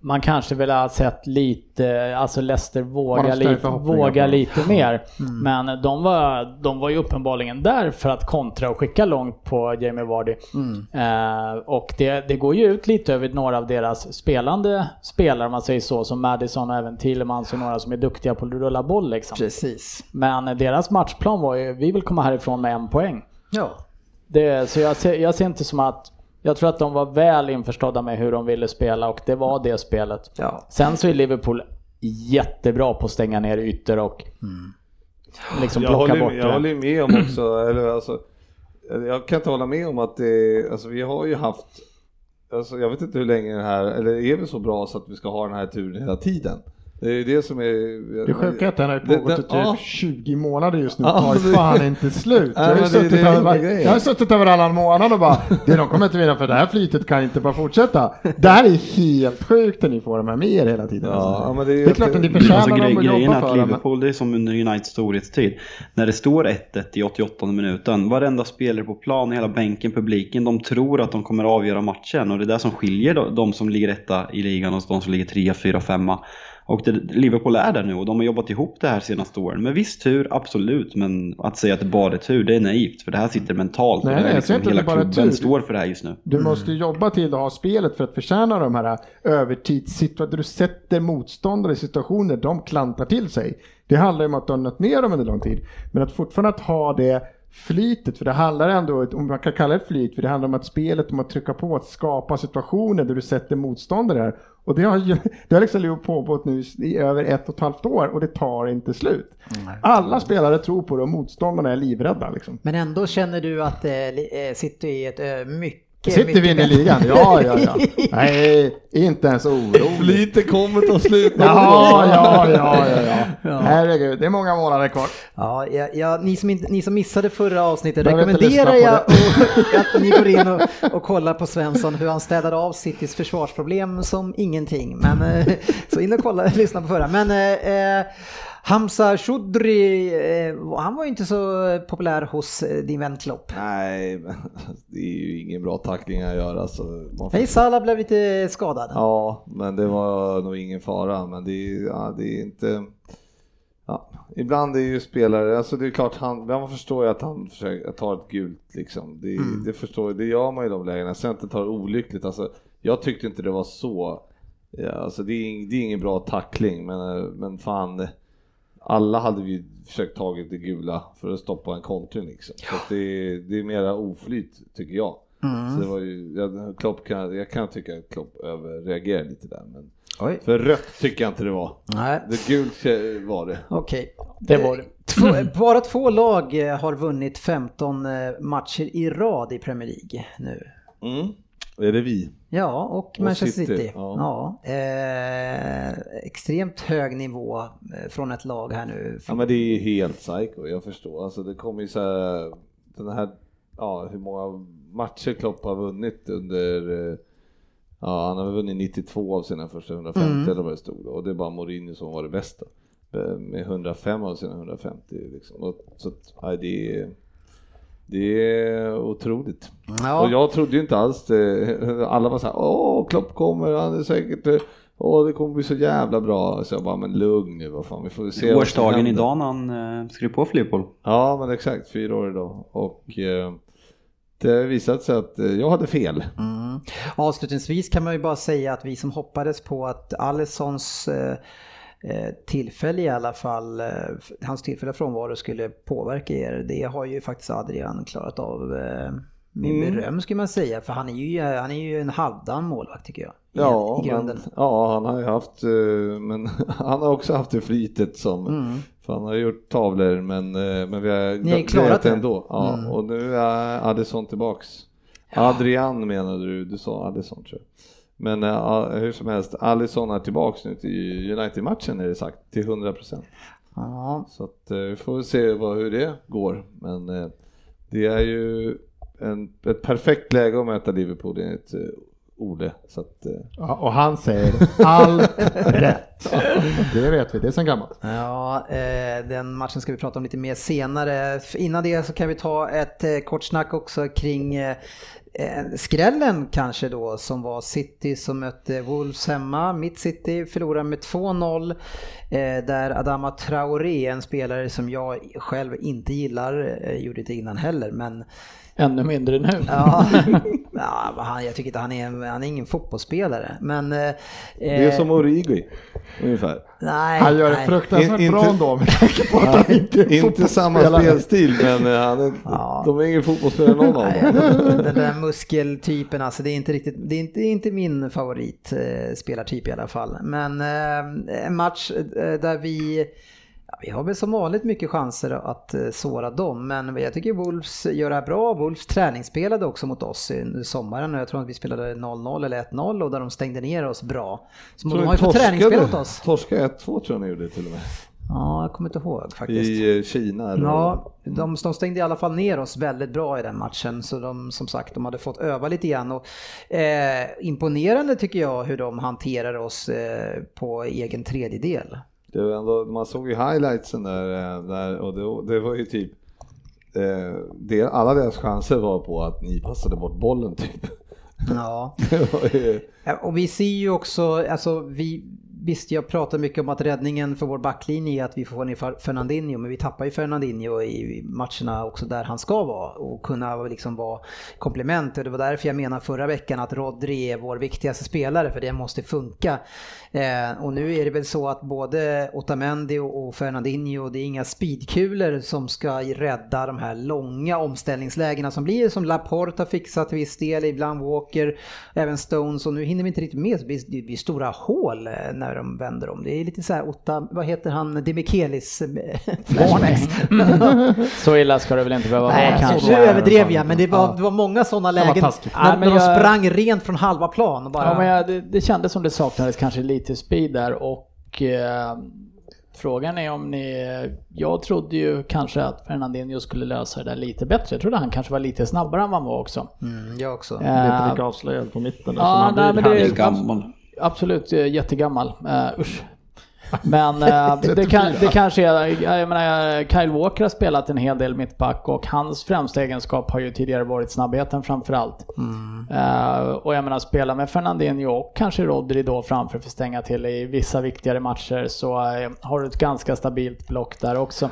man kanske vill ha sett lite, alltså Leicester våga, förhoppningar våga lite mer. Mm. Men de var, de var ju uppenbarligen där för att kontra och skicka långt på Jamie Vardy. Mm. Eh, och det, det går ju ut lite över några av deras spelande spelare om man säger så, som Madison och även Tillemans och några som är duktiga på att rulla boll liksom. Precis. Men deras matchplan var ju, vi vill komma härifrån med en poäng. Ja. Det, så jag ser, jag ser inte som att... Jag tror att de var väl införstådda med hur de ville spela och det var det spelet. Ja. Sen så är Liverpool jättebra på att stänga ner ytor och liksom Jag plocka håller, bort jag det. håller med om också, eller alltså, jag kan inte hålla med om att det, alltså vi har ju haft, alltså jag vet inte hur länge det här, eller är vi så bra så att vi ska ha den här turen hela tiden? Det är det som är... Det sjuka är att den har pågått i det- typ ja. 20 månader just nu. Ja, tar fan inte slut. Jag har det- suttit, det jag har suttit här varannan månad och bara det de kommer inte vinna för det här flytet kan inte bara fortsätta. Det här är helt sjukt att ni får de här med er hela tiden. Ja, alltså. men det är det är klart att ni förtjänar Alltså, grej, dem att grejen är jobba att för dem. Liverpool, det är som under Uniteds storhetstid. När det står 1-1 i 88 minuten, varenda spelare på plan, hela bänken, publiken, de tror att de kommer att avgöra matchen. Och det är det som skiljer de, de som ligger etta i ligan och de som ligger 3, 4, 5. Och det, Liverpool är där nu och de har jobbat ihop det här senaste åren. Med viss tur, absolut, men att säga att det bara är tur, det är naivt. För det här sitter mentalt. Nej, och det är liksom inte hela klubben tur. står för det här just nu. Du måste ju jobba till att ha spelet för att förtjäna de här övertidssituationerna. Du sätter motståndare i situationer de klantar till sig. Det handlar ju om att du har nött ner dem under lång tid. Men att fortfarande att ha det flytet, för det handlar ändå, om man kan kalla det flyt, för det handlar om att spelet, om att trycka på, att skapa situationer där du sätter motståndare här. Och det har, ju, det har liksom pågått nu i över ett och ett halvt år och det tar inte slut. Alla spelare tror på det och motståndarna är livrädda liksom. Men ändå känner du att eh, li- eh, City är ett eh, mycket, Sitter vi inne i ligan? Ja, ja, ja. Nej, inte ens orolig. Flytet kommer ta slut. Ja, ja, ja, ja, ja. Herregud, det är många månader kvar. Ja, ja, ja ni, som inte, ni som missade förra avsnittet Behöver inte rekommenderar jag att ni går in och, och kollar på Svensson hur han städade av Citys försvarsproblem som ingenting. Men eh, så in och kolla, lyssna på förra. Men eh, eh, Hamza Choudry, eh, han var ju inte så populär hos eh, din vän Klopp. Nej, det är ju ingen bra tackling att göra. Så man får... Nej, Salah blev lite skadad. Ja, men det var nog ingen fara. Men det är, ja, det är inte... Ja, ibland är ju spelare, alltså det är klart, han, man förstår ju att han försöker ta ett gult liksom. Det, det, förstår, det gör man ju i de lägena. Det tar olyckligt, alltså jag tyckte inte det var så. Ja, alltså det är, det är ingen bra tackling, men, eh, men fan. Alla hade vi försökt tagit det gula för att stoppa en kontring liksom. Så att det, det är mera oflyt tycker jag. Så det var ju, jag, Klopp kan, jag kan tycka att Klopp överreagerar lite där. Men Oj. för rött tycker jag inte det var. Nej, Det gult var det. okej. Det var det. Två, bara två lag eh, har vunnit 15 eh, matcher i rad i Premier League nu. Mm. Är det vi? Ja, och Och Manchester City. City, Ja. Eh, extremt hög nivå eh, från ett lag här nu. Ja men det är ju helt psycho, jag förstår. Alltså det kommer ju så här, den här, ja hur många matcher Klopp har vunnit under, eh, ja han har vunnit 92 av sina första 150 Mm. eller vad det stod och det är bara Mourinho som var det bästa. Med 105 av sina 150 liksom. Och, så att, nej, det är, det är otroligt. Ja. Och jag trodde ju inte alls det. Alla var så här, åh Klopp kommer, han är säkert, eh, åh det kommer bli så jävla bra. Så jag bara, men lugn nu, vad fan, vi får se Årsdagen idag när han eh, skrev på för Liverpool. Ja, men exakt, fyra år idag. Och eh, det har visat sig att eh, jag hade fel. Mm. Avslutningsvis kan man ju bara säga att vi som hoppades på att Alissons eh, eh, tillfälle i alla fall, eh, hans tillfälliga frånvaro skulle påverka er. Det har ju faktiskt Adrian klarat av eh, med Mm. beröm skulle man säga. För han är ju, han är ju en halvdan målvakt tycker jag. I, Ja, i grunden. men, ja, han har ju haft, men han har också haft det flitet som, Mm. för han har gjort tavlor men, men vi har klarat det det. ändå. Ja, Mm. och nu är Addison tillbaks. Adrian menade du, du sa Addison tror jag. Men eh, hur som helst, Alisson är tillbaks nu till United-matchen är det sagt, till 100%. Ja. Så att, eh, vi får se vad, hur det går. Men eh, det är ju en, ett perfekt läge att möta Liverpool enligt Ole. Så att, Ja, och han säger allt rätt. Det vet vi, det är sen gammalt. Ja, eh, den matchen ska vi prata om lite mer senare. Innan det så kan vi ta ett eh, kort snack också kring eh, skrällen kanske då som var City som mötte Wolves hemma. Mitt City förlorar med 2-0 eh, där Adama Traoré, en spelare som jag själv inte gillar, eh, gjorde inte innan heller men Ännu mindre nu. ja, ja han, jag tycker inte han är, han är ingen fotbollsspelare men... Eh, det är som Origi ungefär. Nej, Han gör det nej. fruktansvärt In- bra inte- ändå med tanke på att han inte är Inte samma spelstil men eh, han är, Ja. de är ingen fotbollsspelare någon av dem. den, där muskeltypen, alltså det är inte riktigt, det är inte, det är inte min favorit eh, spelartyp i alla fall. Men eh, en match eh, där vi, ja, vi har väl som vanligt mycket chanser att eh, såra dem, men jag tycker Wolves gör det här bra. Wolves träningsspelade också mot oss i sommaren och jag tror att vi spelade 0-0 eller 1-0 och där de stängde ner oss bra. Så de har ju fått träningsspel mot oss. Torska 1-2 tror jag ni gjorde till och med. Ja, jag kommer inte ihåg faktiskt. I eh, Kina eller Ja, de, de stängde i alla fall ner oss väldigt bra i den matchen. Så de, som sagt, de hade fått öva lite grann. Och, eh, imponerande tycker jag hur de hanterar oss eh, på egen tredjedel. Det var ändå, man såg ju highlightsen där, eh, där och det, det var ju typ eh, det, alla deras chanser var på att ni passade bort bollen typ. Ja. Ju- Och vi ser ju också, alltså vi, visst jag pratar mycket om att räddningen för vår backlinje är att vi får ner Fer- Fernandinho, men vi tappar ju Fernandinho i matcherna också där han ska vara och kunna liksom vara komplement. Och det var därför jag menade förra veckan att Rodri är vår viktigaste spelare, för det måste funka. Eh, och nu är det väl så att både Otamendi och och Fernandinho, det är inga speedkulor som ska rädda de här långa omställningslägena som blir som Laporte har fixat till viss del, ibland Walker, även Stones och nu hinner vi inte riktigt med så det blir, stora hål eh, när de vänder om. Det är lite så här, Otta, vad heter han, Demichelis eh, flashbacks. Så illa ska det väl inte behöva vara Nej, kanske. nu överdrev jag, men det var, Ja. det var många sådana lägen när, Ja, men när de jag- sprang rent från halva plan och bara... Ja, men jag, det, det kändes som det saknades kanske lite speed där och eh, Frågan är om ni... Jag trodde ju kanske att Fernandinho skulle lösa det där lite bättre. Jag trodde han kanske var lite snabbare än vad han var också. Mm, jag också. Inte Eh, lika avslöjad på mitten. där, Ja, som han nej, blir men det här. är Gammal. Absolut, eh, jättegammal. Uh, usch. Men eh, det, kan, det kanske är, jag menar, Kyle Walker har spelat en hel del mittback och hans främsta egenskap har ju tidigare varit snabbheten framförallt. Eh, och jag menar, spela med Fernandinho och kanske Rodri då framför för att stänga till i vissa viktigare matcher så eh, har du ett ganska stabilt block där också.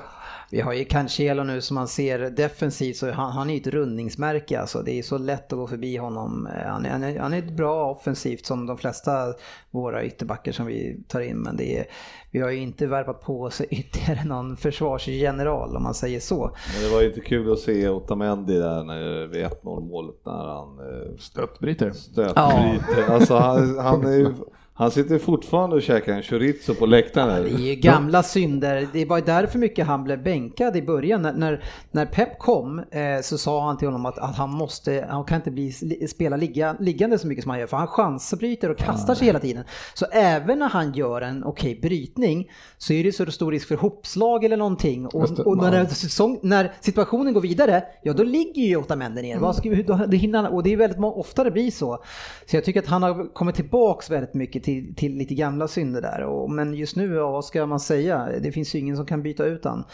Vi har ju Cancelo nu som man ser defensivt så han, han är ju ett rundningsmärke alltså. Det är så lätt att gå förbi honom. Eh, Han är, han är, han är bra offensivt som de flesta våra ytterbackar som vi tar in. Men det är, vi har ju inte värvat på oss ytterligare någon försvarsgeneral om man säger så. Men det var ju inte kul att se Otamendi där när, vid 1-0 målet när han eh, Stötbryter. stötbryter. Alltså han, han, är ju, han sitter fortfarande och käkar en chorizo på läktaren. Det är ju gamla synder. Det var därför mycket han blev bänkad i början. När, när, när Pep kom eh, så sa han till honom att, att han måste, han kan inte bli, spela ligga, liggande så mycket som han gör för han chansbryter och kastar sig hela tiden. Så även när han gör en okej brytning så är det så stor risk för hoppslag eller någonting. Och, och när, säsong, när situationen går vidare, ja då ligger ju Otamendi ner. Vad ska, vi- då, det hinner, han- och det är väldigt ofta det blir så. Så jag tycker att han har kommit tillbaks väldigt mycket till, till lite gamla synder där. Och, men just nu, ja, vad ska man säga? Det finns ju ingen som kan byta ut han.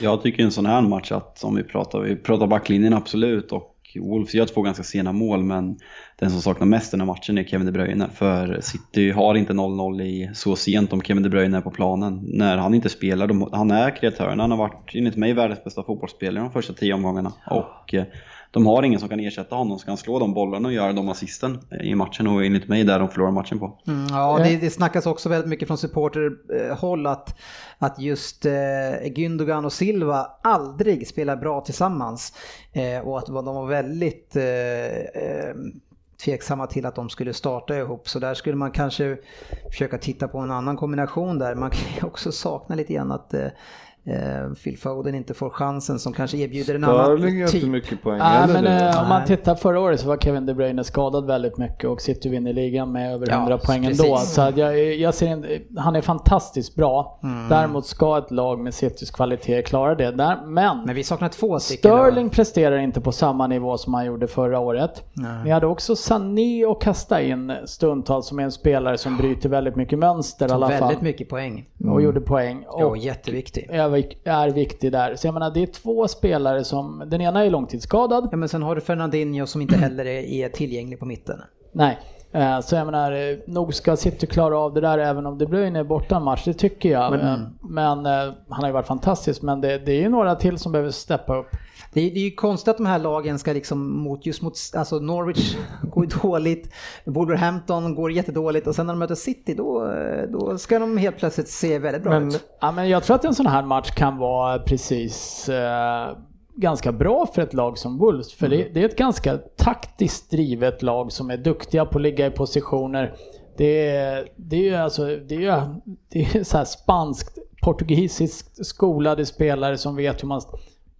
Jag tycker en sån här match att, om vi pratar, vi pratar backlinjen absolut och Wolves gör två ganska sena mål men den som saknar mest den här matchen är Kevin De Bruyne för City har inte 0-0 i så sent om Kevin De Bruyne är på planen. När han inte spelar, de, han är kreatören, han har varit enligt mig världens bästa fotbollsspelare de första tio omgångarna och eh, de har ingen som kan ersätta honom som kan slå de bollarna och göra de assisten i matchen och enligt mig där de förlorar matchen på. Mm, ja, det, det snackas också väldigt mycket från supporterhåll att, att just eh, Gündogan och Silva aldrig spelar bra tillsammans. Eh, och att de var väldigt eh, eh, tveksamma till att de skulle starta ihop. Så där skulle man kanske försöka titta på en annan kombination där. Man kan ju också sakna lite grann att eh, Phil Foden inte får chansen som kanske erbjuder en annan Sterling gör inte typ. mycket poäng Nej, heller men eh, om man Nej. tittar förra året så var Kevin De Bruyne skadad väldigt mycket och City vinner ligan med över Ja, 100 poäng precis. ändå. Så att jag, jag ser en, han är fantastiskt bra. Mm. Däremot ska ett lag med Citys kvalitet klara det. Där, men, Men vi saknar två stycken. då. Sterling presterar inte på samma nivå som han gjorde förra året. Vi hade också Sané att kasta in stundtals som är en spelare som bryter väldigt mycket mönster i alla fall. Väldigt mycket poäng. Och gjorde poäng. Ja, Och jätteviktig. är, vik- är viktig där. Så jag menar det är två spelare som, den ena är långtidsskadad. Ja, men sen har du Fernandinho som inte heller är, tillgänglig på mitten. Nej. Eh, Så jag menar, eh, nog ska City klara av det där även om De Bruyne är borta en match, det tycker jag. Men, men eh, han har ju varit fantastisk, men det, det är ju några till som behöver steppa upp. Det är, det är ju konstigt att de här lagen ska liksom mot, just mot, alltså Norwich går dåligt, Wolverhampton går jättedåligt och sen när de möter City då, då ska de helt plötsligt se väldigt bra Men ut. Ja, men jag tror att en sån här match kan vara precis eh, ganska bra för ett lag som Wolves. För det, det är ett ganska taktiskt drivet lag som är duktiga på att ligga i positioner. Det är, det är ju alltså, det är det är så här spanskt, portugisiskt skolade spelare som vet hur man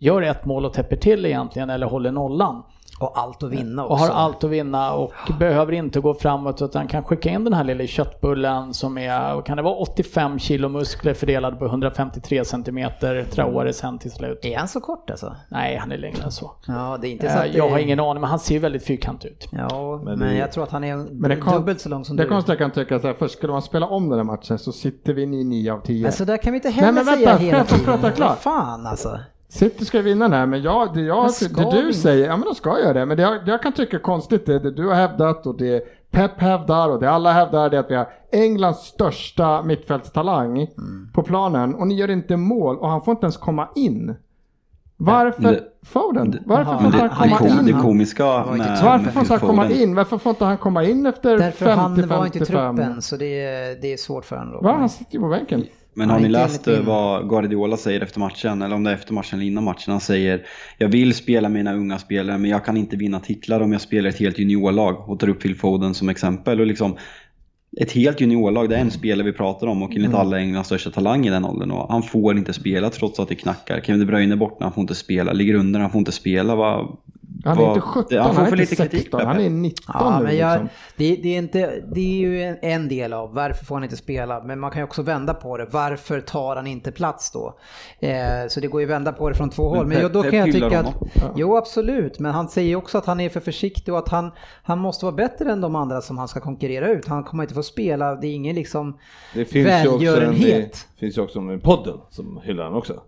gör ett mål och täpper till egentligen eller håller nollan. Och allt att vinna Och också. har allt att vinna och behöver inte gå framåt utan kan skicka in den här lilla köttbullen som är, kan det vara, 85 kilo muskler fördelade på 153 centimeter Traore sen till slut. Är han så kort alltså? Nej, han är längre än så. Ja, det är inte så Eh, att det... Jag har ingen aning, men han ser väldigt fyrkantig ut. Ja, men, Men det- jag tror att han är Men det kon- dubbelt så lång som Det du. är konstigt jag kan tycka så här, först skulle man spela om den här matchen så sitter vi i 9 av 10. Men så där kan vi inte heller men vänta, säga hela jag få tiden. prata klart? Vad fan alltså. City ska vinna den här, men jag, det, jag, det du vi? säger, ja men de ska göra det. Men det jag, det jag kan tycka är konstigt, det, det du har hävdat och det Pep hävdar och det alla hävdar, det är att vi har Englands största mittfältstalang Mm. på planen och ni gör inte mål och han får inte ens komma in. Varför Det- Foden? Varför får inte han komma kom, det in? komiska med, Varför får inte han komma in? Varför får inte han komma in efter Därför han var inte i 50-55? truppen så det är, det är svårt för honom. Va? Han sitter ju på bänken. Men har ni läst min- vad Guardiola säger efter matchen? Eller om det är efter matchen eller innan matchen. Han säger Jag vill spela mina unga spelare men jag kan inte vinna titlar om jag spelar ett helt juniorlag. Och tar upp Phil Foden som exempel. Och liksom, ett helt juniorlag, det är en spelare vi pratar om och enligt alla Englands största talang i den åldern. Och han får inte spela trots att det knackar. Kevin De Bruyne är borta, han får inte spela. Ligger under, han får inte spela. Va? Han är inte 17, han han, får är inte lite kritik, 16, han är 19 Ja, nu men jag, liksom. det, det, är inte, det är ju en, en del av varför får han inte spela, men man kan ju också vända på det. Varför tar han inte plats då? Eh, så det går ju att vända på det från två håll. Men jag, då kan jag tycka att, honom. jo absolut, men han säger också att han är för försiktig och att han, han måste vara bättre än de andra som han ska konkurrera ut. Han kommer inte få spela, det är ingen liksom Det finns ju också en, det välgörenhet. finns ju också en podden som hyllar han också.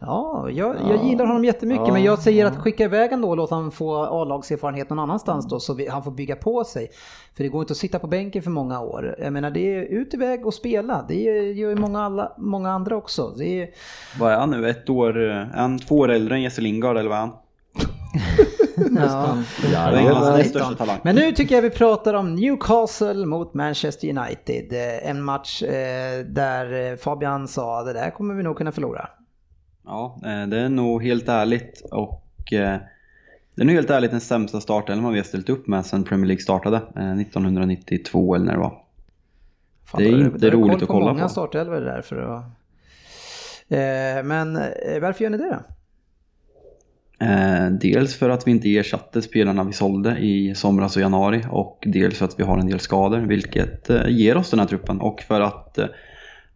Ja, jag, jag gillar honom jättemycket Ja, men jag säger att skicka iväg honom då och låta honom få A-lagserfarenhet någon annanstans då så vi, han får bygga på sig. För det går inte att sitta på bänken för många år. Jag menar det är ut iväg och spela. Det gör ju många, alla, många andra också. Det är, Vad är han nu? Ett år, är han två år äldre än Jesse Lingard eller vad är han? ja, Det är Jajamän. hans näst största talang. Men nu tycker jag vi pratar om Newcastle mot Manchester United. Eh, En match eh, där eh, Fabian sa det där kommer vi nog kunna förlora. Ja, eh, det är nog helt ärligt och eh, det är nog helt ärligt den sämsta startelvan vi har ställt upp med sedan Premier League startade eh, 1992 eller när det var. Fan, Det är då har du roligt att på kolla många på. startelvor där för att... Eh, Men eh, varför gör ni det då? Eh, dels för att vi inte ersatte spelarna vi sålde i somras och januari och dels för att vi har en del skador vilket eh, ger oss den här truppen och för att eh,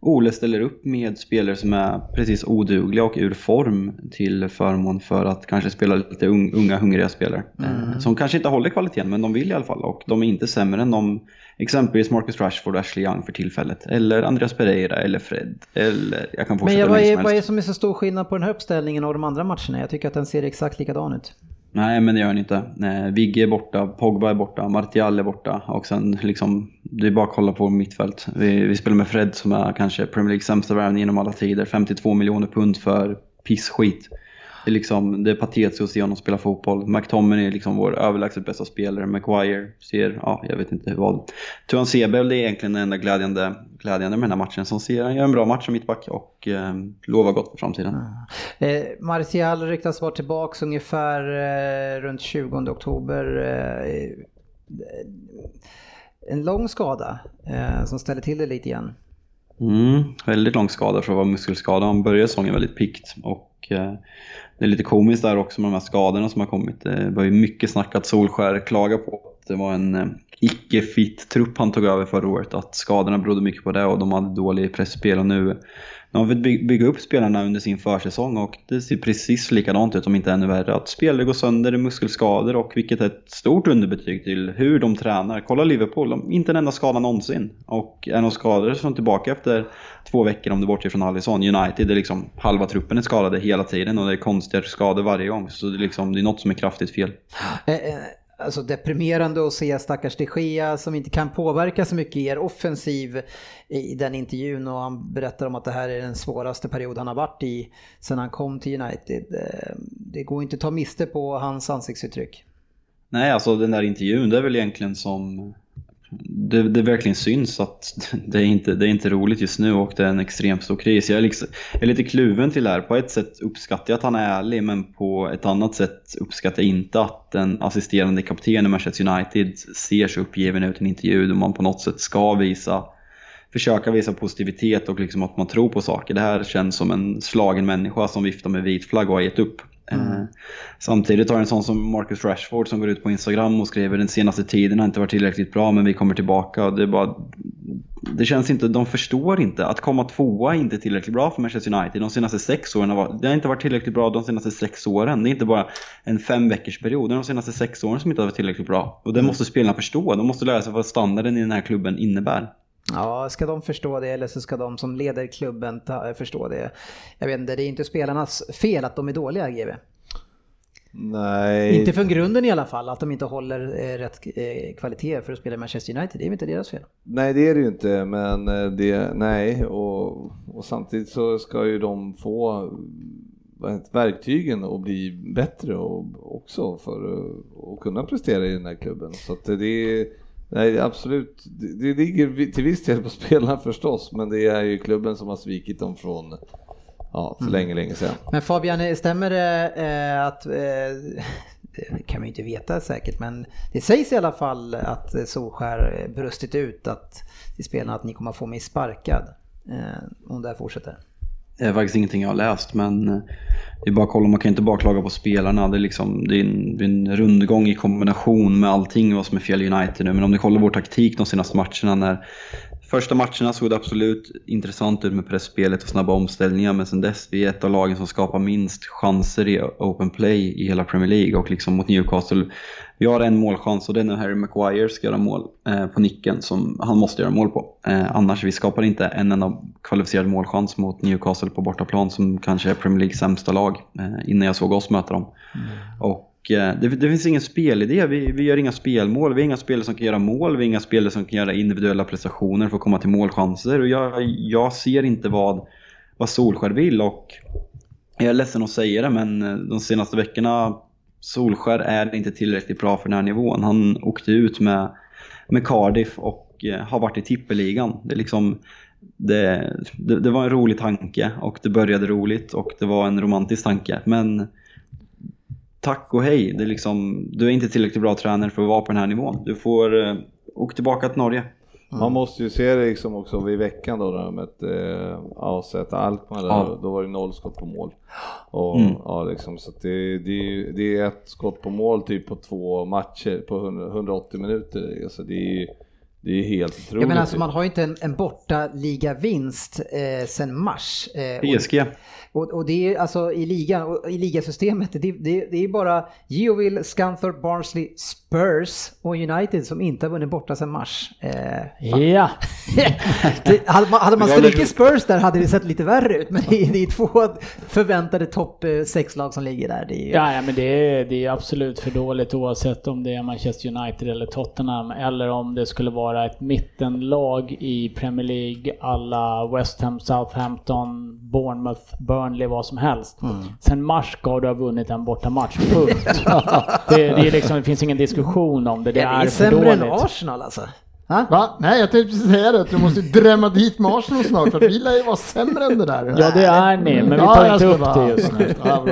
Ole ställer upp med spelare som är precis odugliga och ur form till förmån för att kanske spela lite un- unga hungriga spelare. Eh, som kanske inte håller kvaliteten men de vill i alla fall och de är inte sämre än de exempelvis Marcus Rashford och Ashley Young för tillfället. Eller Andreas Pereira eller Fred. Eller jag kan Men fortsätta jag, hur vad, är, som vad är som är så stor skillnad på den här uppställningen och de andra matcherna? Jag tycker att den ser exakt likadan ut. Nej, men det gör han inte. Eh, Vigge är borta, Pogba är borta, Martial är borta och sen liksom, det är bara att kolla på mittfält. Vi, vi spelar med Fred som är kanske Premier Leagues sämsta värvning genom alla tider. 52 miljoner pund för pissskit. Det är, liksom, det är patetiskt att se honom spela fotboll. McTominay är liksom vår överlägset bästa spelare. Maguire ser, ja, jag vet inte vad. Tuan Sebel är egentligen den enda glädjande, glädjande med den här matchen. Som ser, han gör en bra match som mittback och eh, lovar gott för framtiden. Eh, Martial ryktas vara tillbaka ungefär eh, runt 20 oktober. Eh, en lång skada eh, som ställer till det lite igen. Mm, väldigt lång skada för att vara muskelskada. Han började säsongen väldigt pikt och eh, det är lite komiskt där också med de här skadorna som har kommit. Eh, det var ju mycket snack att Solskär klaga på att det var en eh, icke-fit trupp han tog över förra året. Att skadorna berodde mycket på det och de hade dålig pressspel och nu de har fått by- bygga upp spelarna under sin försäsong och det ser precis likadant ut om inte ännu värre. Att spelare går sönder, muskelskador och vilket är ett stort underbetyg till hur de tränar. Kolla Liverpool, de, inte en enda skada någonsin. Och är de skadade så är de tillbaka efter två veckor om du bortser från Alisson. United är liksom halva truppen är skadade hela tiden och det är konstiga skador varje gång. Så det är, liksom, det är något som är kraftigt fel. Eh, eh, Alltså deprimerande att se stackars de Gea som inte kan påverka så mycket i er offensiv i den intervjun och han berättar om att det här är den svåraste period han har varit i sedan han kom till United. Eh, det går inte att ta miste på hans ansiktsuttryck. Nej, alltså den där intervjun, det är väl egentligen som... Det, det verkligen syns att det är, inte, det är inte roligt just nu och det är en extremt stor kris. Jag är, liksom, jag är lite kluven till det här. På ett sätt uppskattar jag att han är ärlig men på ett annat sätt uppskattar jag inte att den assisterande kaptenen i Manchester United ser så uppgiven ut i en intervju där man på något sätt ska visa försöka visa positivitet och liksom att man tror på saker. Det här känns som en slagen människa som viftar med vit flagg och har gett upp. Eh, samtidigt har en sån som Marcus Rashford som går ut på Instagram och skriver den senaste tiden har inte varit tillräckligt bra men vi kommer tillbaka. Det, bara, det känns inte, de förstår inte. Att komma tvåa är inte tillräckligt bra för Manchester United. De senaste sex åren har det har inte varit tillräckligt bra de senaste sex åren. Det är inte bara en fem veckors period. Det är de senaste sex åren som inte har varit tillräckligt bra. Och det måste spelarna förstå. De måste lära sig vad standarden i den här klubben innebär. Ja, ska de förstå det eller så ska de som leder klubben ta, förstå det? Jag vet inte, det är inte spelarnas fel att de är dåliga GV. Nej. Inte från grunden i alla fall, att de inte håller eh, rätt eh, kvalitet för att spela i Manchester United. Det är inte deras fel. Nej det är det ju inte men eh, det, nej och, och samtidigt så ska ju de få verktygen och bli bättre och, också för att- att kunna prestera i den här klubben. Så att det är Nej absolut, det, ligger till viss del på spelarna förstås men det är ju klubben som har svikit dem från ja, för länge, länge sedan. Men Fabian, stämmer det eh, att, eh, det kan man ju inte veta säkert, men det sägs i alla fall att Solskär brustit ut att, till spelarna att ni kommer att få mig sparkad eh, om det här fortsätter. Det är faktiskt ingenting jag har läst men eh, det är bara att kolla, man kan inte bara klaga på spelarna. Det är, liksom, det är, en, det är en rundgång i kombination med allting vad som är fel i United nu. Men om ni kollar vår taktik de senaste matcherna när Första matcherna såg det absolut intressant ut med pressspelet och snabba omställningar men sen dess vi är ett av lagen som skapar minst chanser i open play i hela Premier League och liksom mot Newcastle vi har en målchans och det är när Harry Maguire ska göra mål eh, på nicken som han måste göra mål på. Eh, annars vi skapar inte en enda kvalificerad målchans mot Newcastle på bortaplan som kanske är Premier Leagues sämsta lag eh, innan jag såg oss möta dem. Och eh, Eh, det, det finns ingen spelidé, vi, vi gör inga spelmål, vi är inga spelare som kan göra mål, vi är inga spelare som kan göra individuella prestationer för att komma till målchanser och jag, jag ser inte vad, vad Solskär vill och jag är ledsen att säga det men eh, de senaste veckorna Solskär är inte tillräckligt bra för den här nivån. Han åkte ut med, med Cardiff och eh, har varit i tippeligan. Det, liksom, det, det, det var en rolig tanke och det började roligt och det var en romantisk tanke. Men tack och hej, det är liksom, du är inte tillräckligt bra tränare för att vara på den här nivån. Du får eh, åka tillbaka till Norge. Man måste ju se det liksom också vid veckan då när de mötte eh, AZ Alkmaar, Ja. då var det noll skott på mål. Och, Mm. ja, liksom, så att det, det, det är ett skott på mål typ på två matcher på 100, 180 minuter. Alltså det, är, det är helt otroligt. Jag menar alltså man har ju inte en, en borta ligavinst eh, sen mars. Eh, PSG. och, och det är alltså i ligan, och i ligasystemet, det, det, det är bara Geoville, Scunthorpe, Barnsley, Spurs och United som inte har vunnit borta sen mars. Eh. Ja, det, hade man, hade man strukit Spurs där hade det sett lite värre ut, men det är, det är två förväntade topp 6-lag som ligger där. Det är, ja, ja men det är, det är absolut för dåligt oavsett om det är Manchester United eller Tottenham eller om det skulle vara ett mittenlag i Premier League alla West Ham, Southampton, Bournemouth, Burnley, vad som helst. Sen mars ska du ha vunnit en bortamatch, punkt. det, det, är liksom, det finns ingen diskussion om det, det Ja, det är är sämre än. Arsenal alltså. Ha? Va? Nej, jag tänkte precis säga det. att Du måste drämma dit med Arsenal snart för vi lär ju vara sämre än det där. Ja det är ni, men vi Ja, tar jag inte upp bara- det just nu. Ja.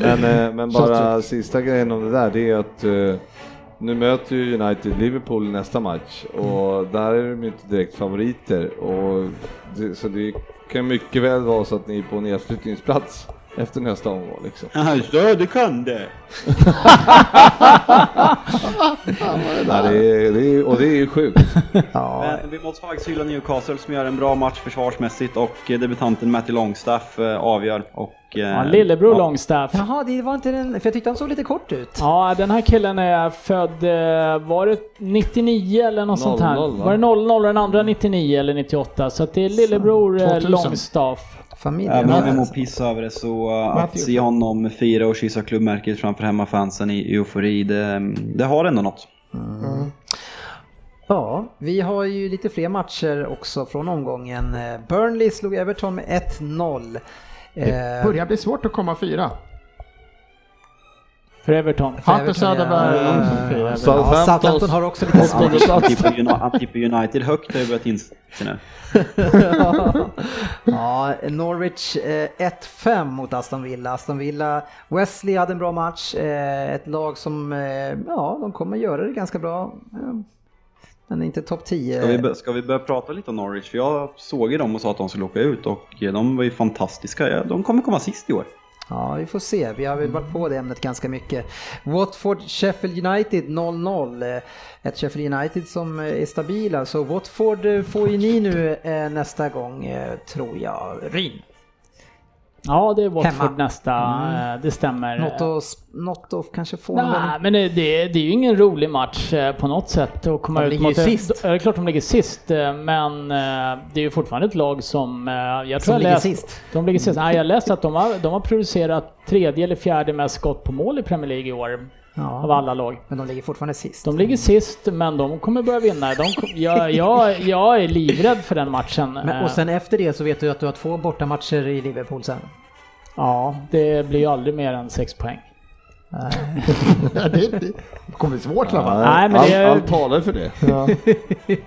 Men, eh, men bara sista grejen om det där, det är att eh, nu möter ju United Liverpool nästa match och där är de ju inte direkt favoriter. Och det, så det kan mycket väl vara så att ni är på nedflyttningsplats efter nästa omgång liksom. Ja, det kan det. Ja, det är, det är, och det är ju sjukt. Ja, Men vi måste faktiskt hylla Newcastle som gör en bra match försvarsmässigt och eh, debutanten Matty Longstaff eh, avgör. Och, eh, Ja, lillebror ja. Longstaff. Jaha, det var inte den, för jag tyckte han såg lite kort ut. Ja, den här killen är född, var det 99 eller något sånt här? 00, va? Var det 00 och den andra 99 eller 98? Så att det är lillebror 2000. Longstaff. Familjen. Även om alltså. vi må pissa över det så uh, att se honom fira och kyssa klubbmärket framför hemmafansen i eufori, det, det har ändå något. Ja, vi har ju lite fler matcher också från omgången. Eh, Burnley slog Everton med 1-0. Det Eh, börjar bli svårt att komma fyra. För Everton. Hampus Everton, Söderberg. ja. Southampton har också lite Uni- han tippar United högt har jag börjat inse nu. ja, Norwich eh, 1-5 mot Aston Villa. Aston Villa, Wesley hade en bra match. Eh, ett lag som, eh, ja, de kommer göra det ganska bra. Eh, men inte topp 10. Ska vi, ska vi börja prata lite om Norwich? För jag såg ju dem och sa att de skulle åka ut och eh, de var ju fantastiska. De kommer komma sist i år. Ja, vi får se. Vi har väl varit på det ämnet ganska mycket. Watford, Sheffield United 0-0. Ett Sheffield United som är stabila. Så alltså. Watford får ju ni nu eh, nästa gång, eh, tror jag. Ryn. Ja, det är Watford Hemma. nästa. eh, Det stämmer. Något att, något att kanske få någon Nej, men det, det, det är ju ingen rolig match eh, på något sätt att komma De ut ligger mot. sist. Det är klart de ligger sist, eh, men eh, det är ju fortfarande ett lag som... Jag Som tror jag ligger läst, sist. De ligger sist. Nej, jag läste att de har, de har producerat tredje eller fjärde mest skott på mål i Premier League i år. Av Ja, alla lag. men de ligger fortfarande sist. De ligger sist, men de kommer börja vinna. De, kom- jag, jag, jag är livrädd för den matchen. Men, Eh, och sen efter det så vet du att du har två bortamatcher i Liverpool sen. Ja, det blir ju aldrig mer än sex poäng. Ja, det, det kommer bli svårt i alla fall. Nej, men det är- allt, talar för det.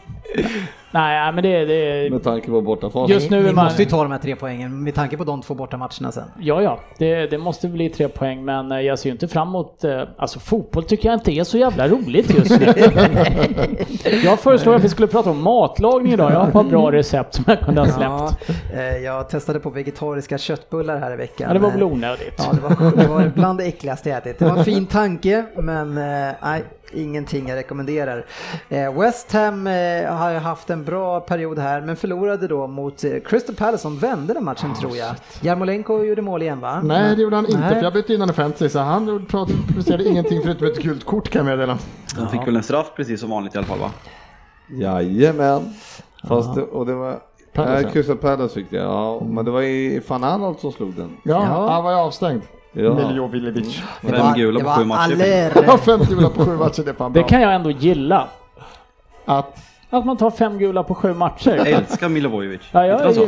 Nej, men det, det Med tanke på bortafas. Just nu Ni man- måste ju ta de här tre poängen med tanke på de två bortamatcherna sen. Ja, ja, det, det måste bli tre poäng, men eh, jag ser ju inte fram emot... eh, Alltså fotboll tycker jag inte är så jävla roligt just nu. jag föreslår att vi skulle prata om matlagning idag. Jag har ett par bra recept som jag kunde ha släppt. Ja, eh, jag testade på vegetariska köttbullar här i veckan. Ja, det var väl onödigt. Ja, det var, det var bland det äckligaste jag ätit. Det var en fin tanke, men nej, ingenting jag rekommenderar. Eh, West Ham eh, har haft en bra period här, men förlorade då mot eh, Crystal Palace som vände den matchen tror jag. Jarmolenko gjorde mål igen va? Nej, det gjorde han inte, Nej. för jag bytte in honom i fantasy, så han producerade ingenting förutom ett gult kort kan jag meddela. Han fick väl en straff precis som vanligt i alla fall va? Jajamän. Fast det, och det var... Palace. Crystal Palace fick det, ja. Men det var i van Anholt som slog den. Ja, Ja. han var ju avstängd. Ja. Miljovilevic. Det Fem gula det på sju matcher. Fem gula på sju matcher, det är fan Det bra. kan jag ändå gilla. Att, Att man tar fem gula på sju matcher. Jag älskar Milovojevic. Ja, jag det är så?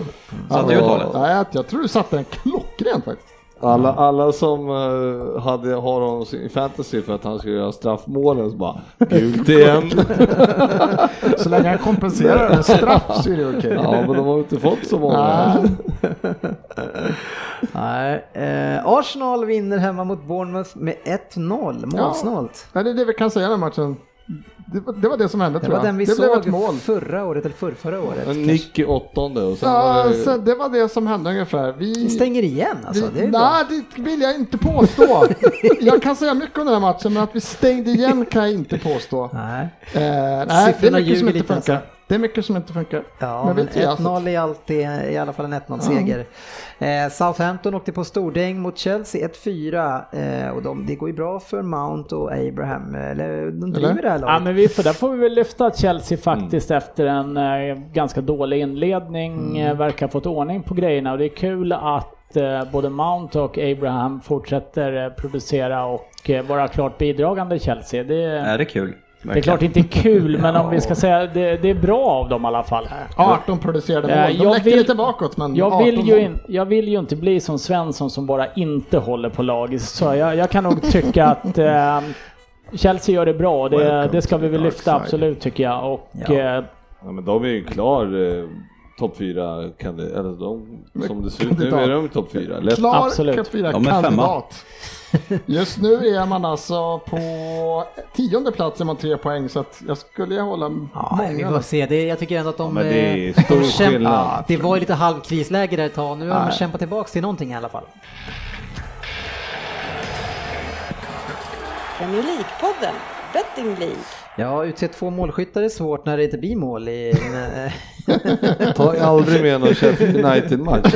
Satte nej, jag tror du satte den klockrent faktiskt. Alla, alla som eh, hade, har honom i fantasy för att han skulle göra straffmålen så bara gult igen. Så länge han kompenserar en straff så är det okej. ja, men de har inte fått så många. Nej, eh, Arsenal vinner hemma mot Bournemouth med 1-0, målsnålt. Nej, det är det vi kan säga den matchen. Det var, det var det som hände Det tror var jag. den vi det blev ett såg mål. förra året, eller förrförra året. En nick i åttonde och sen Ja, var det... sen, det var det som hände ungefär. Vi, Vi stänger igen alltså, det vi, bra. nej, det vill jag inte påstå. jag kan säga mycket om den här matchen, men att vi stängde igen kan jag inte påstå. Nej. Eh, nej, det är mycket som inte funkar. alltså. Det är mycket som inte funkar. Ja, Men men tar alltså. 1-0 är alltid i alla fall en 1-0-seger. Eh, Southampton åkte på stordäng mot Chelsea 1-4 eh, och de, det går ju bra för Mount och Abraham. Eller de driver Eller? det här Ja, laget. men vi får, där får vi väl lyfta att Chelsea faktiskt efter en eh, ganska dålig inledning eh, verkar ha fått ordning på grejerna och det är kul att både Mount och Abraham fortsätter producera och vara klart bidragande i Chelsea. Det, Är det kul? Det är klart inte kul, men om vi ska säga det, det är bra av dem i alla fall. 18 producerade Eh, mål. De jag läckte vill- lite bakåt, men Jag 18 vill, ju in, jag vill ju inte bli som Svensson som bara inte håller på lag. Så jag, jag kan nog tycka att eh, Chelsea gör det bra det, det ska vi väl lyfta absolut tycker jag. Och, Ja. eh, Ja, men de är ju klar eh, topp fyra, kan det, eller de, som det ser ut nu Kandidat. är de topp fyra. Lätt. Klar Absolut. Cup 4 De är femma. kandidat. Just nu är man alltså på tionde plats är man tre poäng så att jag skulle hålla Ja, vi många. får se. Det, jag tycker ändå att de... men det är eh, stor de skillnad. Ja, det var ju lite halvkrisläge där ett tag. Nu har de kämpat tillbaka till någonting i alla fall. Premier League-podden, Betting League. Ja, utse två målskyttar är svårt när det inte blir mål i... en, eh, Ta aldrig med någon Sheffield United-match.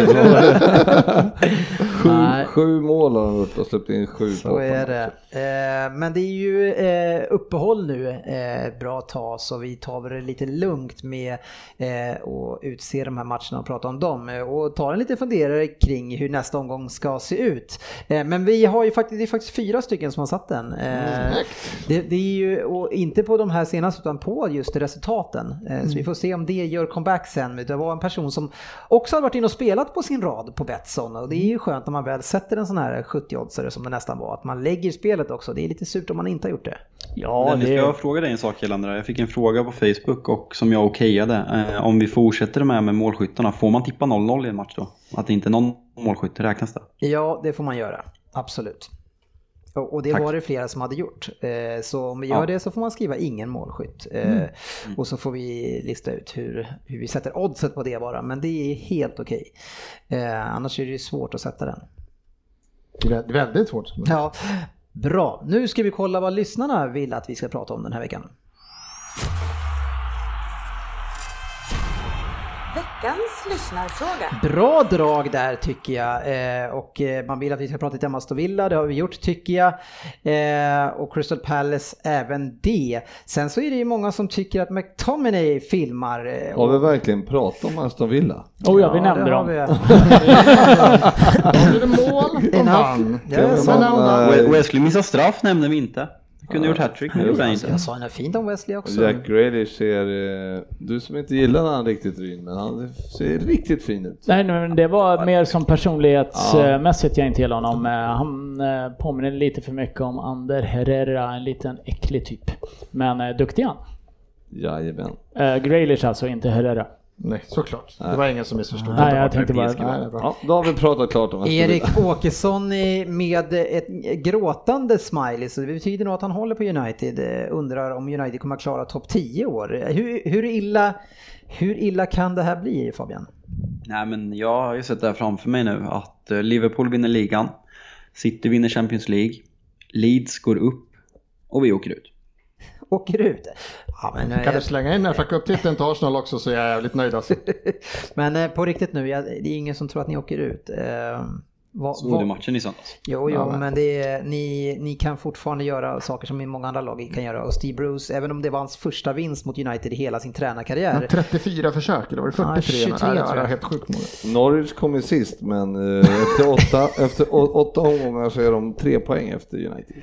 sju, Nej. sju mål har de gjort och släppt in sju Så är det. Eh, men det är ju eh, uppehåll nu eh, ett bra tag så vi tar det lite lugnt med eh, och utse de här matcherna och prata om dem eh, och tar en liten funderare kring hur nästa omgång ska se ut. Eh, men vi har ju faktiskt, det är faktiskt fyra stycken som har satt den. Eh, det, det är ju och inte på de här senaste utan på just resultaten. Eh, Så vi får se om det gör comeback sen. Det var en person som också har varit inne och spelat på sin rad på Betsson och det är ju skönt när man väl sätter en sån här 70-oddsare som det nästan var. Att man lägger spelet också. Det är lite surt om man inte har gjort det. ja, det, jag fråga dig en sak Kjellandra? Jag fick en fråga på Facebook och som jag okejade. Eh, om vi fortsätter med, med målskyttarna, får man tippa 0-0 i en match då? Att inte någon målskytt räknas det? Ja, det får man göra. Absolut. Och det Tack. var det flera som hade gjort. Eh, Så om vi gör Ja. det så får man skriva ingen målskytt. Eh, Och så får vi lista ut hur, hur vi sätter oddset på det bara. Men det är helt okej. Eh, Annars är det ju svårt att sätta den. Det är väldigt svårt. Ja, bra. Nu ska vi kolla vad lyssnarna vill att vi ska prata om den här veckan. Veckans lyssnarfråga. Bra drag där tycker jag. Eh, och eh, man vill att vi ska prata lite om Aston Villa, det har vi gjort tycker jag. Eh, och Crystal Palace även det. Sen så är det ju många som tycker att McTominay filmar. Eh, Har vi och- verkligen pratat om Aston Villa? oh ja, vi Ja, nämnde dem. vi. Mål och. Ja. We- Wesley missade straff nämnde vi inte. Kunde gjort hattrick, men gjorde han Alltså, inte. jag sa något fint om Wesley också. Jack Grealish ser, eh, du som inte gillar han riktigt vin, men han ser riktigt fin ut. Nej, men det var mer som personlighetsmässigt jag inte gillade honom. Eh, Han eh, påminner lite för mycket om Ander Herrera, en liten äcklig typ. Men duktig han. Jajamän. Uh, Graylish alltså, inte Herrera. Nej, såklart. Det var ingen som missförstod. Nej, jag tänkte bara... Nej. Ja, då har vi pratat klart om Erik Åkesson med ett gråtande smiley, så det betyder nog att han håller på United. Eh, Undrar om United kommer att klara topp 10 i år. Hur, hur, illa, hur illa kan det här bli Fabian? Nej men jag har ju sett det här framför mig nu att eh, Liverpool vinner ligan, City vinner Champions League, Leeds går upp och vi åker ut. Åker ut? Ja, men, eh, Kan du slänga in FA Cup-titeln till Arsenal också så är jag jävligt nöjd alltså. men eh, på riktigt nu, jag, det är ingen som tror att ni åker ut. Eh, vad, Så var det matchen i söndags. Jo, jo, Ja, men- är, ni, ni kan fortfarande göra saker som många andra lag kan göra. Och Steve Bruce, även om det var hans första vinst mot United i hela sin tränarkarriär. 34 försök, eller var det 43? Ja, 23 Nej, tror jag. är helt sjukt. Norwich kom ju sist, men eh, efter, åtta, efter åtta omgångar så är de tre poäng efter United.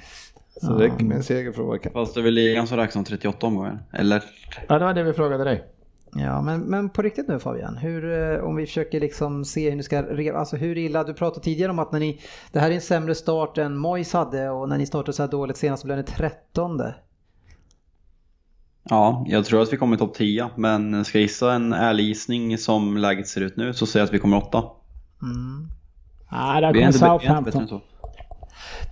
Så det räcker med en seger för att vara kapp. Fast det är väl ligan som räknas som 38 omgångar? Eller? Ja, det var det vi frågade dig. Ja, men, men på riktigt nu Fabian, hur, eh, om vi försöker liksom se hur ni ska, re- alltså hur illa, du pratade tidigare om att när ni, det här är en sämre start än Mois hade och när ni startade så här dåligt senast så blev ni trettonde. Ja, jag tror att vi kommer topp 10, men ska jag gissa en ärlig gissning som läget ser ut nu så säger jag att vi kommer åtta. Mm. Nej, där Vi är kommer Southampton.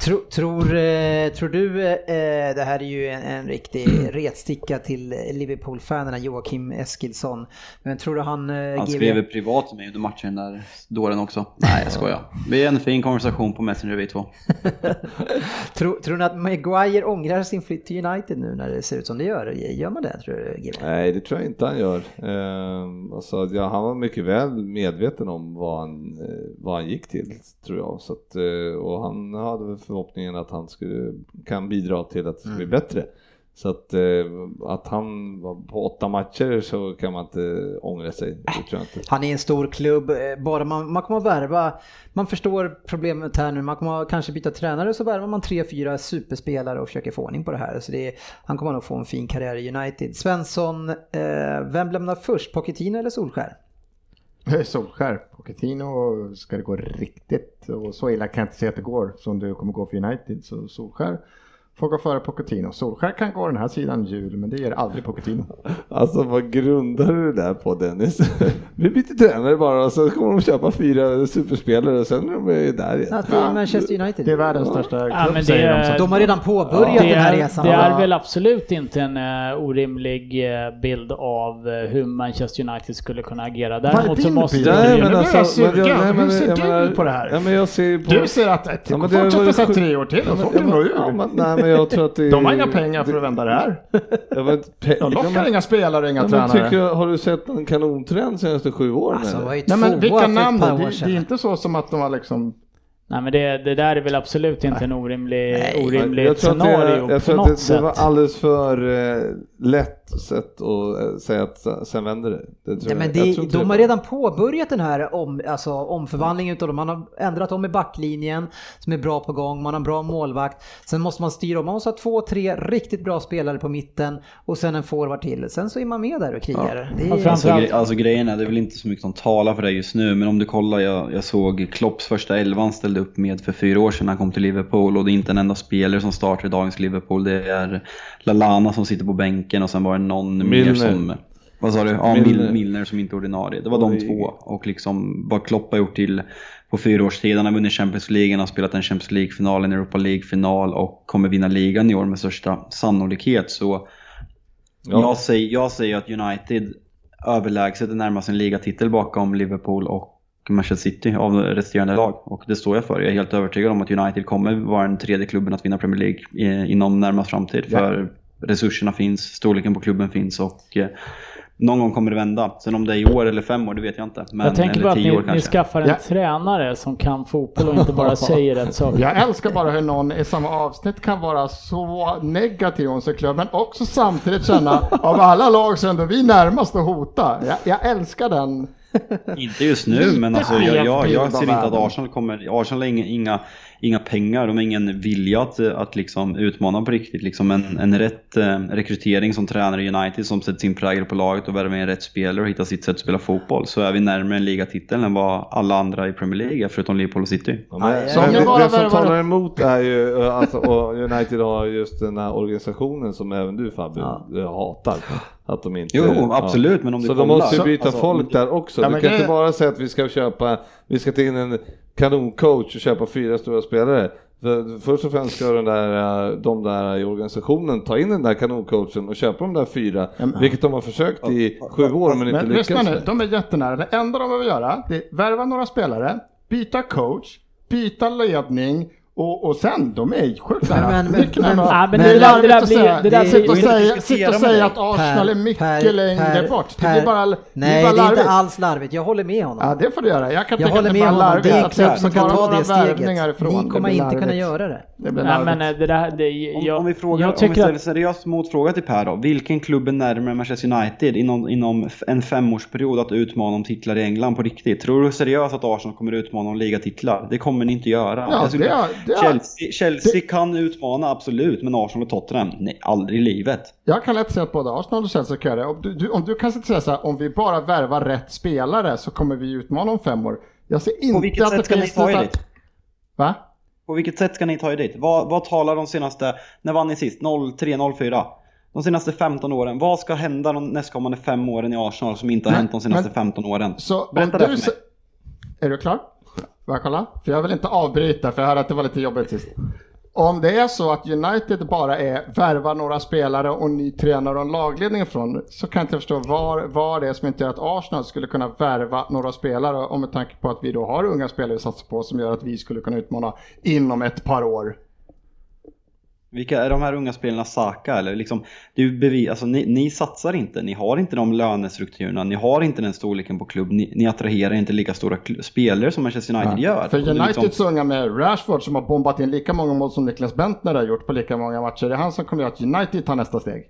Tror, tror, eh, tror du, eh, det här är ju en, en riktig retsticka till Liverpool-fanerna, Joakim Eskilsson, men tror du han... eh, Han GV skrev privat till mig under matchen där dåren också. Nej, jag skojar. Vi är en fin konversation på Messenger vi två. tror, tror ni att Maguire ångrar sin flytt till United nu när det ser ut som det gör? Gör man det tror du, GV? Nej, det tror jag inte han gör. Eh, alltså, ja, han var mycket väl medveten om vad han, vad han gick till, tror jag. Så att, och han hade förhoppningen att han skulle, kan bidra till att det ska bli bättre. Så att, eh, att han var på åtta matcher så kan man inte ångra sig. Inte. Han är en stor klubb, eh, bara man, man kommer att värva, man förstår problemet här nu, man kommer att kanske byta tränare så värvar man tre, fyra superspelare och försöker få ordning på det här. Så det är, han kommer nog få en fin karriär i United. Svensson, eh, vem lämnar först, Pochettino eller Solskär? Solskär. Pochettino ska det gå riktigt och så illa kan jag inte säga att det går som det kommer gå för United. Så Solskär får gå före Pochettino. Solskär kan gå den här sidan jul men det ger aldrig Pochettino. Alltså vad grundar du det där på Dennis? Vi byter tränare bara och så kommer de köpa fyra superspelare och sen är de där igen. Att det är Manchester United. Det är världens största klubb Ja, men det säger de. Så De har redan påbörjat Det den här är, resan. det är Ja. väl absolut inte en uh, orimlig eh, bild av eh, hur Manchester United skulle kunna agera. Däremot så måste bild? det Nej, men alltså, jag sugen. Hur ser jag du menar- på det här? Ja, men jag ser på... Du ser att det Ja, ju så här tre år till och så Ja, åker de ja, ur. Men- jag tror att det De har inga pengar för att vända det här. Jag vet, pe- De lockar inga spelare och inga men tränare. tycker, jag- har du sett en kanontrend de senaste sju åren? Alltså, eller? var ju Nej tvåa men vilka ett namn par då? år Det, det sedan. är inte så som att de har liksom... Nej men det, det där är väl absolut inte en orimlig, Nej. orimligt jag tror att det, scenario jag på tror något att det, det var sätt. alldeles för eh, lätt sätt att eh, säga att sen vänder det. det tror Nej, men det, Jag tror de det. har redan påbörjat den här om, alltså, omförvandlingen utav dem. Man har ändrat om i backlinjen som är bra på gång, man har en bra målvakt. Sen måste man styra om, man måste ha två, tre riktigt bra spelare på mitten och sen en forward till. Sen så är man med där och krigar. Det Ja, är, Alltså, gre- alltså grejen är, det är väl inte så mycket som talar för det just nu, men om du kollar, jag, jag såg Klopps första elva han ställde upp med för fyra år sedan när han kom till Liverpool och det är inte en enda spelare som startar i dagens Liverpool. Det är Lalana som sitter på bänken och sen var det någon mer Milner. som... Vad sa du? Ja. Milner, Milner som inte är ordinarie. Det var de Oj. två. Och liksom vad Klopp har gjort till på fyra års tid. Han har vunnit Champions League, han har spelat en Champions League-final, en Europa League-final och kommer vinna ligan i år med största sannolikhet. Så Ja. jag, säger, jag säger att United överlägset är närmast en ligatitel bakom Liverpool och Manchester City av resterande lag. Och det står jag för. Jag är helt övertygad om att United kommer vara den tredje klubben att vinna Premier League eh, inom närmast framtid. Ja. För resurserna finns, storleken på klubben finns och eh, någon gång kommer det vända. Sen om det är i år eller fem år, det vet jag inte. Men, jag tänker bara att ni, ni skaffar en Ja. tränare som kan fotboll och inte bara säger rätt saker. Jag älskar bara hur någon i samma avsnitt kan vara så negativ om sin klubb men också samtidigt känna av alla lag så är ändå vi närmast att hota. Jag, jag älskar den. Inte just nu, men alltså, jag, jag, jag ser inte att. Arsenal kommer... Arsenal har inga, inga, inga pengar, de har ingen vilja att, att liksom utmana på riktigt. Liksom en, en rätt eh, rekrytering som tränare i United som sätter sin prägel på laget och värvar in rätt spelare och hittar sitt sätt att spela fotboll så är vi närmare en ligatitel än vad alla andra i Premier League är förutom Liverpool och City. Ja, men, det, bara det som talar emot är ju eh, alltså, United har just den här organisationen som även du Fabio Ja. eh, hatar. Att de inte, Jo, absolut, men om du Så de måste ju Så- byta alltså, folk där också. Ja, du kan det- inte bara säga att vi ska köpa, vi ska ta in en kanoncoach och köpa fyra stora spelare. För först och främst ska den där, eh, de där i organisationen ta in den där kanoncoachen och köpa de där fyra, vilket de har försökt i sju år men inte Men lyssna lyckats nu, med. de är jättenära. Det enda de behöver göra det är värva några spelare, byta coach, byta ledning och, och sen, de är sjukt nära. Men- men- Mycket men- nära. Ja, men det är det det larvigt att blir- säga, det där sitta och säga, sitta och säga att Arsenal är mycket längre bort. Det per, blir bara, det nej, blir bara det är inte larvigt. alls larvigt. Jag håller med honom. Ja, det får du göra. Jag kan jag tycka håller att det med är bara honom. Det är en larvigt klubb att som kan bara ta det steget. ifrån. Ni Det kommer inte kunna larvigt. göra det. Det blir Nej, men larvigt. eh, det där, det, Om, jag, om vi frågar, jag om vi tycker ställer seriös motfråga till Per då. Vilken klubb är närmare Manchester United inom, en femårsperiod att utmana om titlar i England på riktigt? Tror du seriöst att Arsenal kommer utmana om ligatitlar? Det kommer ni inte göra. Ja, det är- det Chelsea, Chelsea kan utmana absolut, men Arsenal och Tottenham? Nej, aldrig i livet. Jag kan lätt säga att både Arsenal och Chelsea kan det. Om du, du, om du kan säga så här, om vi bara värvar rätt spelare så kommer vi utmana om fem år. Jag ser inte På vilket att sätt det ska ni ta er dit? Va? På vilket sätt ska ni ta er dit? Vad, vad talar de senaste, när vann ni sist? 03, 04? De senaste 15 åren, vad ska hända de nästkommande fem åren i Arsenal som inte har Men- hänt de senaste men- 15 åren? Så om Berätta det för du... mig. Är du klar? Får jag kolla? För jag vill inte avbryta, för jag hörde att det var lite jobbigt sist. Om det är så att United bara är värva några spelare och ny tränare och en lagledning ifrån så kan jag inte förstå var, var det är som inte gör att Arsenal skulle kunna värva några spelare och med tanke på att vi då har unga spelare vi satsar på som gör att vi skulle kunna utmana inom ett par år. Vilka är de här unga spelarna? Saka eller liksom, ju bevis, alltså ni, ni satsar inte, ni har inte de lönestrukturerna, ni har inte den storleken på klubb, ni, ni attraherar inte lika stora spelare som Manchester United gör. För Uniteds liksom, unga med Rashford som har bombat in lika många mål som Niklas Bentner har gjort på lika många matcher, det är han som kommer göra att United tar nästa steg.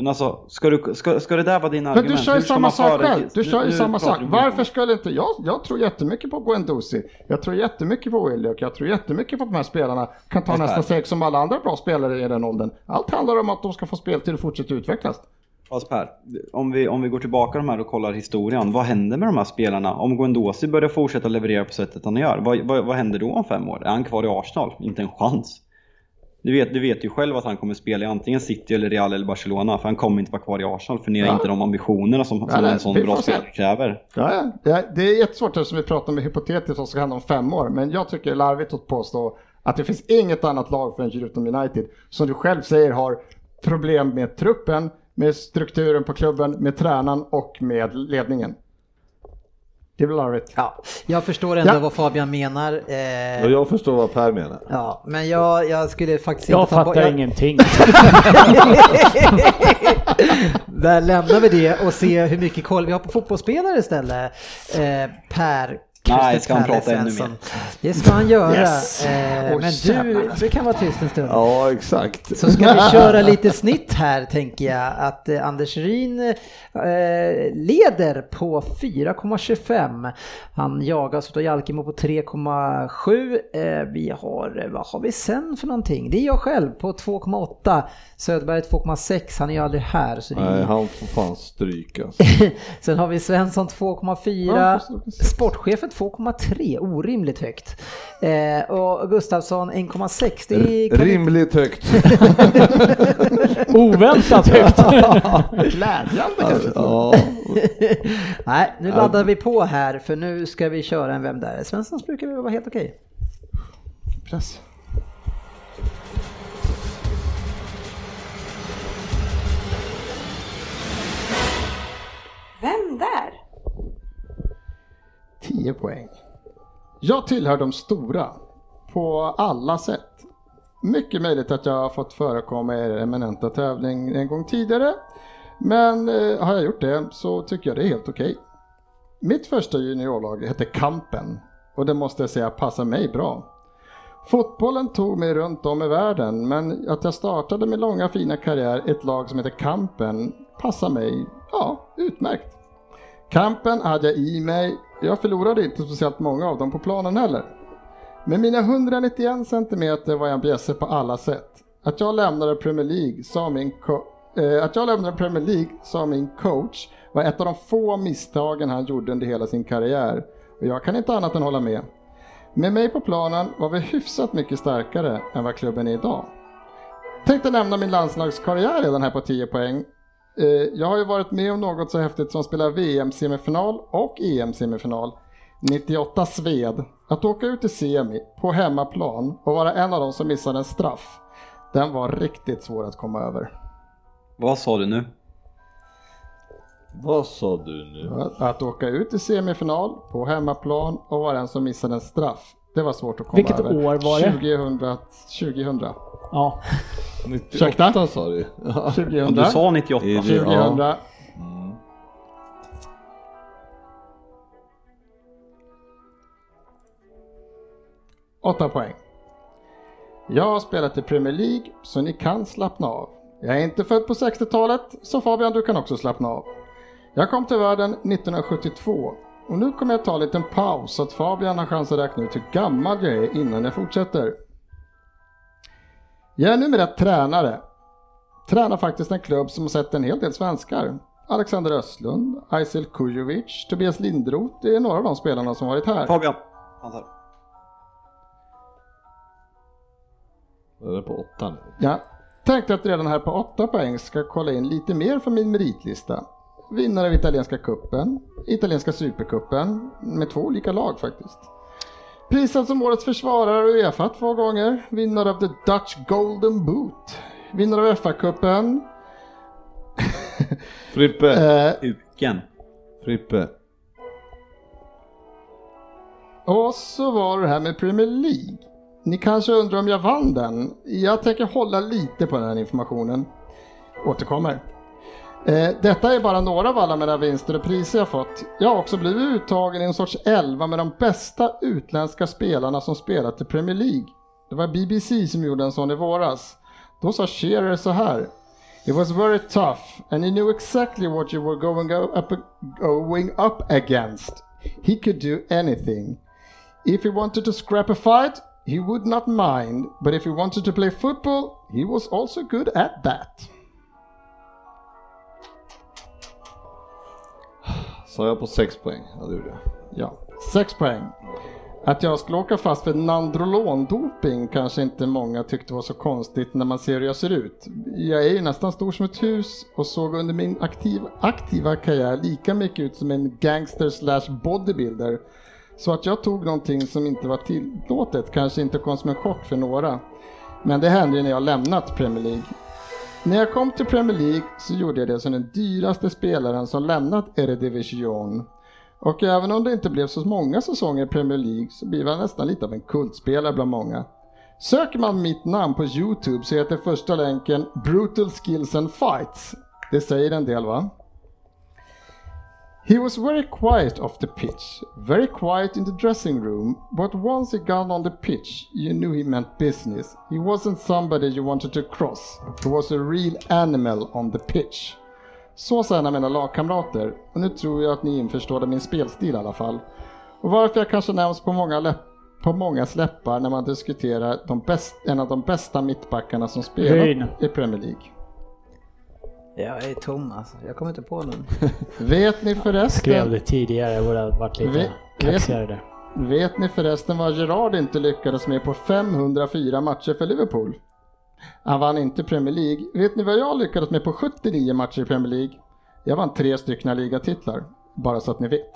Men alltså, ska, du, ska, ska det där vara dina Men argument? du kör ju samma sak själv. Du kör ju samma sak. Varför skulle inte jag? Jag tror jättemycket på Guendouzi. Jag tror jättemycket på Willock. Jag tror jättemycket på att de här spelarna kan ta nästa steg som alla andra bra spelare i den åldern. Allt handlar om att de ska få speltid och fortsätta utvecklas. Fast Per, om vi, om vi går tillbaka de här och kollar historien, vad händer med de här spelarna? Om Guendouzi börjar fortsätta leverera på sättet han gör, vad, vad, vad händer då om fem år? Är han kvar i Arsenal? Inte en chans. Du vet, du vet ju själv att han kommer spela i antingen City eller Real eller Barcelona, för han kommer inte vara kvar i Arsenal, för ni har Ja. inte de ambitionerna som, som nej, en sån bra spelare kräver. Ja, ja. Det- Det är jättesvårt eftersom vi pratar med hypotetiskt vad som ska hända om fem år. Men jag tycker det är larvigt att påstå att det finns inget annat lag förutom United som du själv säger har problem med truppen, med strukturen på klubben, med tränaren och med ledningen. Det blir larvigt. Ja, jag förstår ändå Ja. vad Fabian menar. Eh, Och jag förstår vad Per menar. ja, men jag, jag skulle faktiskt jag inte ta fattar jag- ingenting. Där lämnar vi det och ser hur mycket koll vi har på fotbollsspelare istället. Eh, per Nej, ska han prata ännu Svensson. Det ska han göra. Yes. Eh, men du, du kan vara tyst en stund. Ja, exakt. Så ska vi köra lite snitt här tänker jag att eh, Anders Ryn eh, leder på 4,25. Han jagas av Jalkemo på 3,7. Eh, vi har, eh, vad har vi sen för någonting? Det är jag själv på 2,8. Söderberg 2,6. Han är ju aldrig här. Så det är Nej, han får fan stryk alltså. Sen har vi Svensson 2,4, Ja, sportchefen 2,3, orimligt högt. Eh, och Gustafsson 1,6. Det är, vi- Rimligt högt. Oväntat högt. Glädjande kanske. Ja, Nej, nu laddar vi på här för nu ska vi köra en Vem där är Svenssons brukar väl vara helt okej. Press. Vem där? 10 poäng. Jag tillhör de stora på alla sätt. Mycket möjligt att jag har fått förekomma i er eminenta tävling en gång tidigare. Men eh, har jag gjort det så tycker jag det är helt okej. Mitt första juniorlag hette Kampen och det måste jag säga passar mig bra. Fotbollen tog mig runt om i världen men att jag startade min långa fina karriär i ett lag som heter Kampen passar mig, ja, utmärkt. Kampen hade jag i mig. Jag förlorade inte speciellt många av dem på planen heller. Med mina 191 cm var jag en bjässe på alla sätt. Att jag lämnade Premier League sa min, eh, att jag lämnade Premier League sa min coach var ett av de få misstagen han gjorde under hela sin karriär. Och jag kan inte annat än hålla med. Med mig på planen var vi hyfsat mycket starkare än vad klubben är idag. Tänkte nämna min landslagskarriär redan här på 10 poäng. Eh, jag har ju varit med om något så häftigt som spela VM-semifinal och EM-semifinal. 98 Sved. Att åka ut i semi på hemmaplan och vara en av dem som missade en straff. Den var riktigt svår att komma över. Vad sa du nu? Vad sa du nu? Att åka ut i semifinal på hemmaplan och vara den som missade en straff. Det var svårt att komma Vilket över. år var det? 2000. 2000. Ja, 98 sa du Ja. 2000. Om du sa 98. Är det- 2000. ja. Åtta poäng. Jag har spelat i Premier League så ni kan slappna av. Jag är inte född på 60-talet så Fabian du kan också slappna av. Jag kom till världen 1972 och nu kommer jag ta en liten paus så att Fabian har chans att räkna ut hur gammal jag är innan jag fortsätter. Jag är numera tränare. Tränar faktiskt en klubb som har sett en hel del svenskar. Alexander Östlund, Aysel Kujovic, Tobias Lindroth, det är några av de spelarna som varit här. Fabian. Han tar. Jag är på åtta nu. Ja. Tänkte att redan här på 8 poäng ska kolla in lite mer för min meritlista. Vinnare av italienska kuppen, italienska supercupen med två olika lag faktiskt. Prisad som årets försvarare i Uefa två gånger, vinnare av the Dutch Golden Boot, vinnare av FA-cupen, Frippe, eh, Uken. Frippe. och så var det här med Premier League. Ni kanske undrar om jag vann den? Jag tänker hålla lite på den här informationen. Återkommer. Eh, detta är bara några av alla mina vinster och priser jag fått. Jag har också blivit uttagen i en sorts elva med de bästa utländska spelarna som spelat i Premier League. Det var BBC som gjorde en sån i våras. Då sa Shearer så här. It was very tough and he knew exactly what you were going up, going up against. He could do anything. If he wanted to scrap a fight, he would not mind, but if he wanted to play football, he was also good at that. Sa jag på 6 poäng? Ja, det gjorde jag. Ja, 6 poäng. Att jag skulle åka fast för Nandrolondoping kanske inte många tyckte var så konstigt när man ser hur jag ser ut. Jag är ju nästan stor som ett hus och såg under min aktiv, aktiva karriär lika mycket ut som en gangster slash bodybuilder. Så att jag tog någonting som inte var tillåtet kanske inte kom som en chock för några. Men det hände ju när jag lämnat Premier League. När jag kom till Premier League så gjorde jag det som den dyraste spelaren som lämnat Eredivision. Och även om det inte blev så många säsonger i Premier League så blir jag nästan lite av en kultspelare bland många. Söker man mitt namn på Youtube så heter första länken Brutal Skills and Fights. Det säger en del va? He was very quiet off the pitch, very quiet in the dressing room, but once he got on the pitch, you knew he meant business. He wasn't somebody you wanted to cross. He was a real animal on the pitch. Så sa en av mina lagkamrater, och nu tror jag att ni införstår min spelstil i alla fall. Och varför jag kanske nämns på många, läpp, på många släppar när man diskuterar de bäst, en av de bästa mittbackarna som spelat Ryn. i Premier League. Jag är tom alltså. Jag kommer inte på någon. Vet ni förresten... skrev det tidigare, jag borde ha varit lite Vet- kaxigare där. Vet ni förresten vad Gerard inte lyckades med på 504 matcher för Liverpool? Han vann inte Premier League. Vet ni vad jag lyckades med på 79 matcher i Premier League? Jag vann tre stycken ligatitlar. Bara så att ni vet.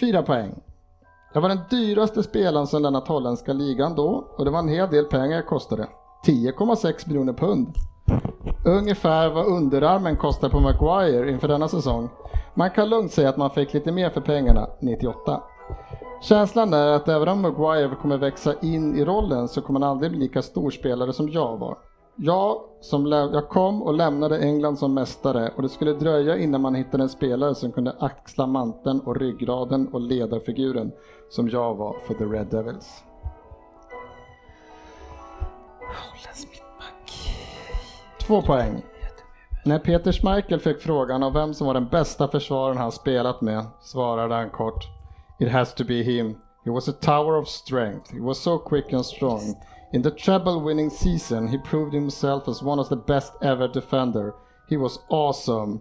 Fyra poäng. Jag var den dyraste spelaren som lämnat holländska ligan då och det var en hel del pengar jag kostade. 10,6 miljoner pund. Ungefär vad underarmen kostar på Maguire inför denna säsong. Man kan lugnt säga att man fick lite mer för pengarna 98. Känslan är att även om Maguire kommer växa in i rollen så kommer han aldrig bli lika stor spelare som jag var. Jag, som jag kom och lämnade England som mästare och det skulle dröja innan man hittade en spelare som kunde axla manteln och ryggraden och ledarfiguren som jag var för The Red Devils. Två poäng. När Peter Schmeichel fick frågan om vem som var den bästa försvararen han spelat med svarade han kort It has to be him. He was a tower of strength. He was so quick and strong. In the treble winning season he proved himself as one of the best ever defender. He was awesome.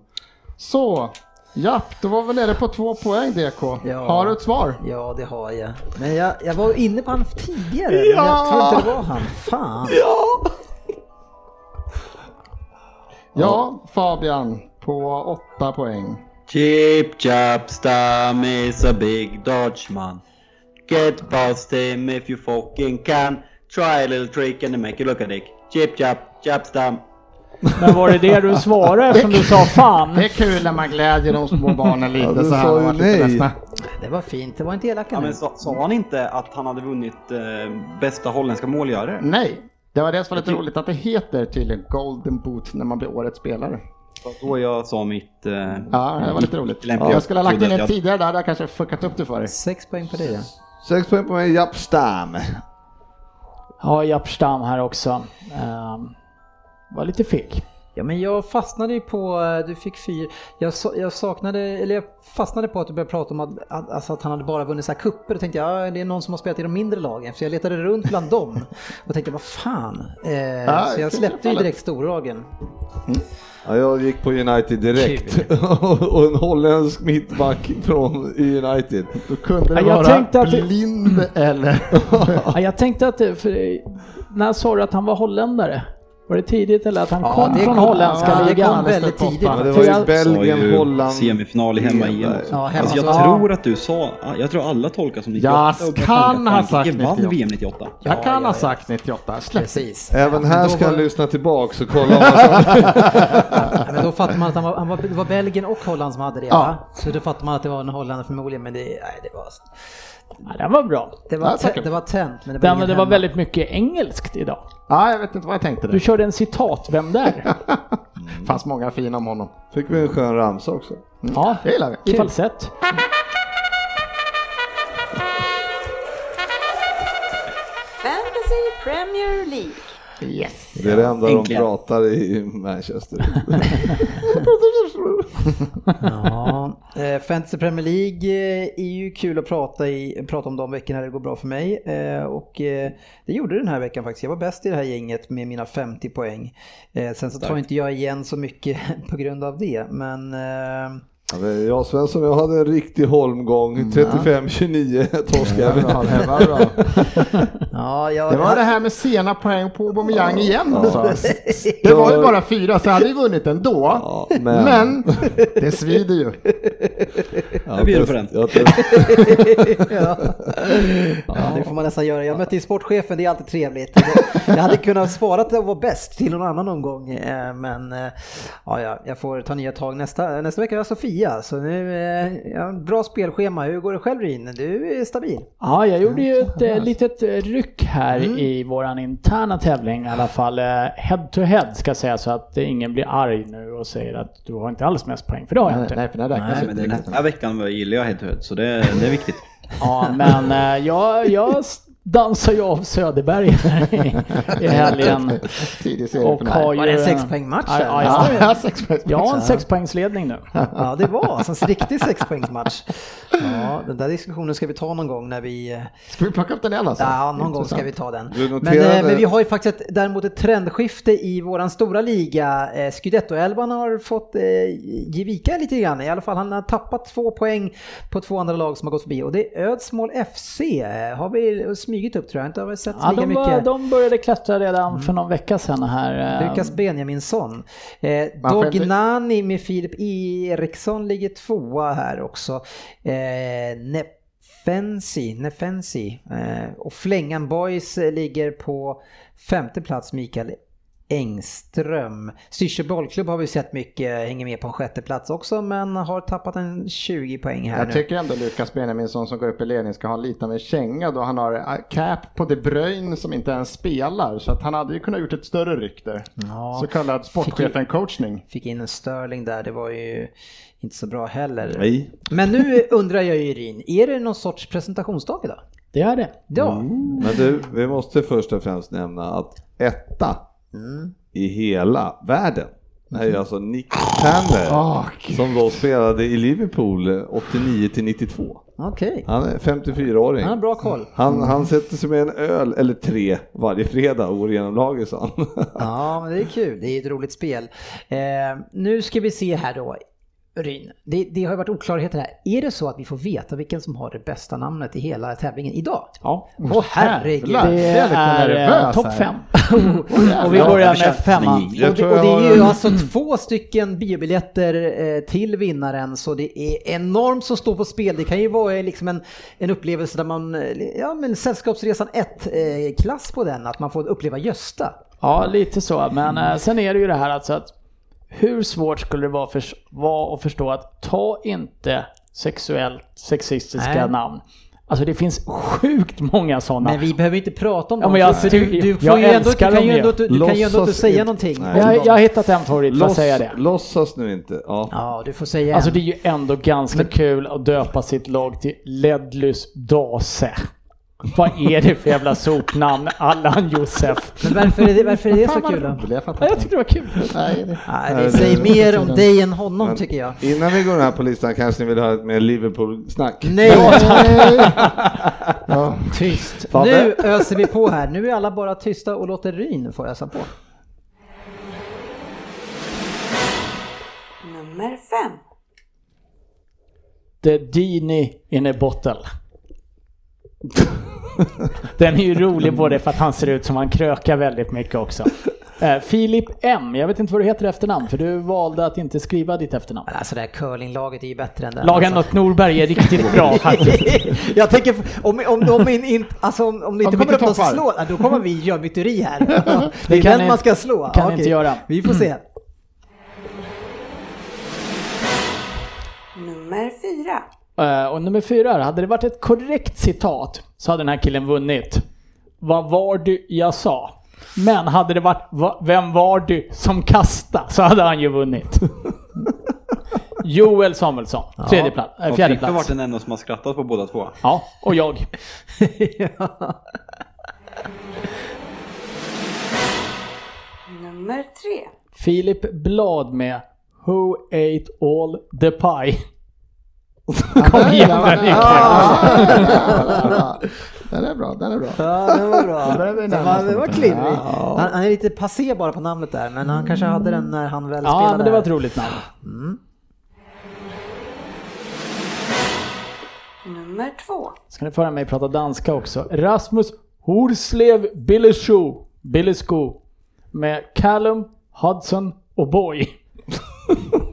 Så, Japp, då var vi nere på två poäng DK. Ja. Har du ett svar? Ja, det har jag. Men jag, jag var inne på han tidigare, men jag Ja. tror inte det var han. Fan. Ja, Fabian på åtta poäng. Chip chop stam is a big Dutchman. Get past him if you fucking can. Try a little trick and make you look a dick. Chip chop, chop stam. Men var det det du svarade eftersom du sa fan? Det är kul när man glädjer de små barnen lite Ja, så sa här. lite nej. Det var fint, det var inte elaka Ja, men sa, sa han inte att han hade vunnit eh, bästa holländska målgörare? Nej, det var det som var lite roligt att det heter tydligen Golden Boot när man blir årets spelare. Då jag sa mitt... Eh, Ja, det var lite roligt. lämpliga. Jag skulle ha lagt in det tidigare där, där kanske fuckat upp det för dig. Sex poäng på det. ja. Sex poäng på mig, Japp Stam. Ja, Jappstam här också. Um, var lite feg. Ja men jag fastnade ju på, eh, du fick fyra, jag, jag saknade, eller jag fastnade på att du började prata om att, att, alltså att han hade bara vunnit så här kupper och tänkte jag, ja, det är någon som har spelat i de mindre lagen. Så jag letade runt bland dem och tänkte vad fan. Eh, så jag släppte ju direkt storlagen. Ja, jag gick på United direkt. och en holländsk mittback från United. Då kunde det Ja, jag vara tänkte att det- blind eller... Ja, jag tänkte att, det- för, när sa du att han var holländare? Var det tidigt eller att han Ja, kom det från kom- holländska ja, det ligan? kom väldigt tidigt. Men det var ju jag- Belgien, ju Holland. Semifinal i hemma EM också. Ja, hemma alltså, jag så- tror att du sa, jag tror alla tolkar som 98. Jag och kan ha sagt vann 98. VM 98. Jag kan ja, ha ja. sagt 98. Släpp. Precis. Även Ja, här ska var- lyssna tillbaks och kolla vad han sa. Ja, men då fattar man att han var, han var, det var Belgien och Holland som hade det. Ja. Va? Så då fattar man att det var en holländare förmodligen, men det, nej, det var, Ja, den var bra. det var, Ja, det var tänt. Men det var, Den, ingen det var hemma. väldigt mycket engelskt idag. Ja, jag vet inte vad jag tänkte Du där. körde en citat, vem där? Det fanns många fina om honom. Fick vi en skön ramsa också. Ja, Det gillar vi. i falsett. Fantasy Premier League. Yes. Det är det enda de Äntligen. pratar i Manchester. Ja, eh, Fantasy Premier League eh, är ju kul att prata, i, prata om de veckorna det går bra för mig. Eh, och det gjorde den här veckan faktiskt. Jag var bäst i det här gänget med mina 50 poäng. Sen så tar inte jag igen så mycket på grund av det. Men Ja, jag Svensson, jag hade en riktig holmgång. 35-29 torskade vi. Ja, var jag, Det var det här med sena poäng på Aubameyang igen alltså. Det var ju bara fyra så jag hade ju vunnit ändå. Ja, men- Men det svider ju. Jag bjuder på den. Jag ja. det får man nästan göra. Jag mötte ju sportchefen, det är alltid trevligt. Jag hade kunnat till att vara bäst till någon annan omgång. eh, Men eh, ja, ja, jag får ta nya tag nästa, nästa vecka. har jag Sofia, så nu eh, ja, bra spelschema. Hur går det själv Rin? Du är stabil. Ja, jag gjorde ju ett eh, litet eh, ryck här i våran interna tävling i alla fall. Head to head ska jag säga så att ingen blir arg nu och säger att du har inte alls mest poäng, för det har jag inte. nej, för det räknas Men inte den här veckan gillar jag head to head, så det, det är viktigt. Ja, men jag, jag dansar ju av Söderberg i, helgen. Och har ju... Var det en sexpoängmatch? Ja, ja, eller? ja. Ja, sex poäng. Jag har en sexpoängsledning nu. Ja, det var alltså en riktig sexpoängsmatch. Ja, den där diskussionen ska vi ta någon gång när vi... eh, Ska vi plocka upp den igen alltså? Ja, någon gång ska vi ta den. Men, eh, men vi har ju faktiskt ett, däremot ett trendskifte i våran stora liga. Eh, Scudetto-elvan har fått eh, ge vika lite grann. I alla fall han har tappat två poäng på två andra lag som har gått förbi. Och det är Ödsmål FC. Har vi smugit upp tror jag. Inte har sett Ja, lika de, mycket. var, de började klättra redan för någon vecka sedan här. eh, Lukas Benjaminsson. Eh, Dognani med Filip Eriksson ligger tvåa här också. Eh, Nefensi, Nefensi. Eh, och Flängan Boys eh, ligger på femte plats, Mikael Engström. Styrsö bollklubb har vi sett mycket, hänger med på en sjätte plats också, men har tappat en 20 poäng här Jag nu. tycker ändå Lukas Benjaminsson som går upp i ledning ska ha lite en känga då han har eh, cap på De Bruyne som inte ens spelar. Så att han hade ju kunnat gjort ett större ryck där. Ja. Så kallad sportchefen-coachning. Fick in en Sterling där, det var ju inte så bra heller. Nej. Men nu undrar jag ju Irin, är det någon sorts presentationsdag idag? Det är det. Ja. Men du, vi måste först och främst nämna att etta i hela världen det här är alltså Nick Tanner Åh, som då spelade i Liverpool 89 till 92. Okej. Han är 54-åring. Han har bra koll. Han, han sätter sig med en öl eller tre varje fredag och går igenom laget sa han. Ja, men det är kul. Det är ett roligt spel. Eh, nu ska vi se här då. Ryn, det, det har ju varit oklarheter här. Är det så att vi får veta vilken som har det bästa namnet i hela tävlingen idag? Ja. Åh herregud! jävlar. Det är lite är eh, topp fem. och vi Ja, börjar med femman. Och det, och det är ju alltså två stycken biobiljetter eh, till vinnaren så det är enormt som står på spel. Det kan ju vara eh, liksom en, en upplevelse där man, ja men Sällskapsresan 1-klass på den, att man får uppleva Gösta. Ja, lite så. Men eh, sen är det ju det här alltså att hur svårt skulle det vara, för, vara att förstå att ta inte sexuellt sexistiska Nej. namn. Alltså det finns sjukt många sådana. Men vi behöver inte prata om Ja, dem. men jag du, du, jag ändå, du kan ju ändå, inte- du kan ju ändå inte säga inte- någonting. Nej. jag, jag har hittat en favorit, får säga det? Låtsas nu inte. Ja. Ja, du får säga Alltså en. det är ju ändå ganska kul att döpa sitt lag till Ledlys Dase. Vad är det för jävla sopnamn? Allan Josef. Men varför är det, varför är det så kul då? Jag fattar jag tyckte det var kul. Nej, det- Nej, det säger mer om det- dig än honom Men- tycker jag. Innan vi går den här på listan kanske ni vill ha ett mer Liverpool-snack? Nej, Ja. tyst. Fabbe? Nu öser vi på här. Nu är alla bara tysta och låter Ryn få ösa på. Nummer fem. The Dini in a bottle. Den är ju rolig både för att han ser ut som han krökar väldigt mycket också. Eh, Filip M, jag vet inte vad du heter i efternamn för du valde att inte skriva ditt efternamn. Men alltså det här curlinglaget är ju bättre än den. Lagan alltså. åt Norberg är riktigt bra faktiskt. jag tänker, om, om, om, in, in, alltså, om, om det inte kommer upp slår, ja, då kommer vi göra myteri här. Det är kan den ni- man ska slå. kan ni Okej. inte göra. Vi får se. Nummer fyra. Eh, och nummer fyra, här, hade det varit ett korrekt citat så hade den här killen vunnit. Vad var du jag sa? Men hade det varit va, vem var du som kasta så hade han ju vunnit. Joel Samuelsson, tredje plats, äh, Och fjärde Frippe har varit plats. den enda som har skrattat på båda två. Ja, och jag. ja. Nummer tre. Filip Blad med Who ate all the pie? Kom igen, den är kul. Den är bra, den är bra. ja, det var bra. Det var, det var klirrig. Ja. Han, han är lite passé bara på namnet där, men han kanske hade den när han väl spelade. Ja, men det var ett roligt namn. Nummer två. Ska ni få höra mig prata danska också? Rasmus Horslev Billesjo, Billesko med Callum, Hudson och Boy.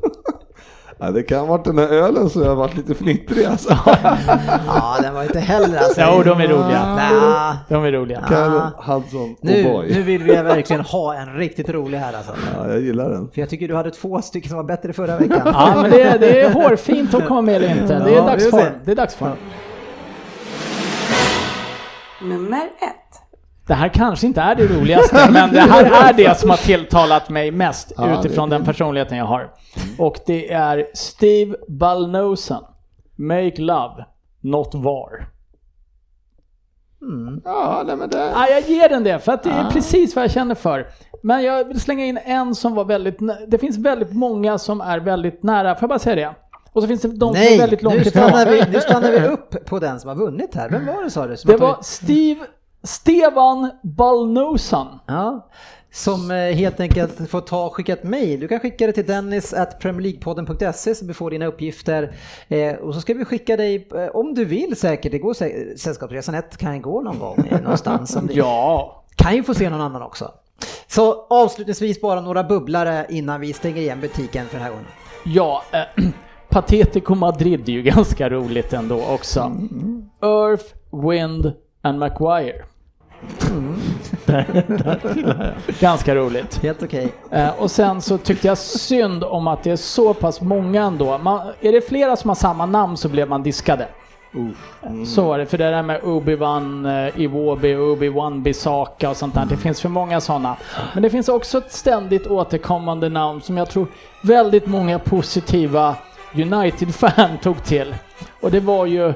Ja, det kan ha varit den här ölen som jag har varit lite fnittrig alltså. Ja, den var inte heller alltså. Jo, de är roliga. Nja. De är roliga. Ah. Hudson Nu, nu vill vi verkligen ha en riktigt rolig här alltså. Ja, jag gillar den. För jag tycker du hade två stycken som var bättre förra veckan. Ja, men det är, det är hårfint att komma med eller inte. Det är dagsform. Det är dagsform. Nummer ett. Det här kanske inte är det roligaste, men det här är det som har tilltalat mig mest Ja, utifrån den personligheten jag har. Och det är Steve Balnosen. Make love, not war. Ja, nej, men det... Ja, jag ger den det, för att det är precis vad jag känner för. Men jag vill slänga in en som var väldigt... Det finns väldigt många som är väldigt nära, får jag bara säga det? Och så finns det de som är Nej, väldigt långt ifrån. vi, nu stannar vi upp på den som har vunnit här. Vem var det sa du? Det var Steve... Stevan Balnosan. Ja, som eh, helt enkelt får ta och skicka ett mejl. Du kan skicka det till dennis at premierleaguepodden.se så vi får dina uppgifter. Eh, och så ska vi skicka dig, eh, om du vill säkert, det går säkert, Sällskapsresan 1 kan gå någon gång eh, någonstans. Ja. Kan ju få se någon annan också. Så avslutningsvis bara några bubblare innan vi stänger igen butiken för den här gången. Ja, eh, Patetico Madrid är ju ganska roligt ändå också. Earth, Wind and Maguire. ganska roligt. Helt okej. Eh, och sen så tyckte jag synd om att det är så pass många ändå. Man, är det flera som har samma namn så blev man diskade. Så var det, för det där med Obi-Wan eh, Iwobi, Obi-Wan Bisaka och sånt där. Det finns för många sådana. Men det finns också ett ständigt återkommande namn som jag tror väldigt många positiva United-fan tog till. Och det var ju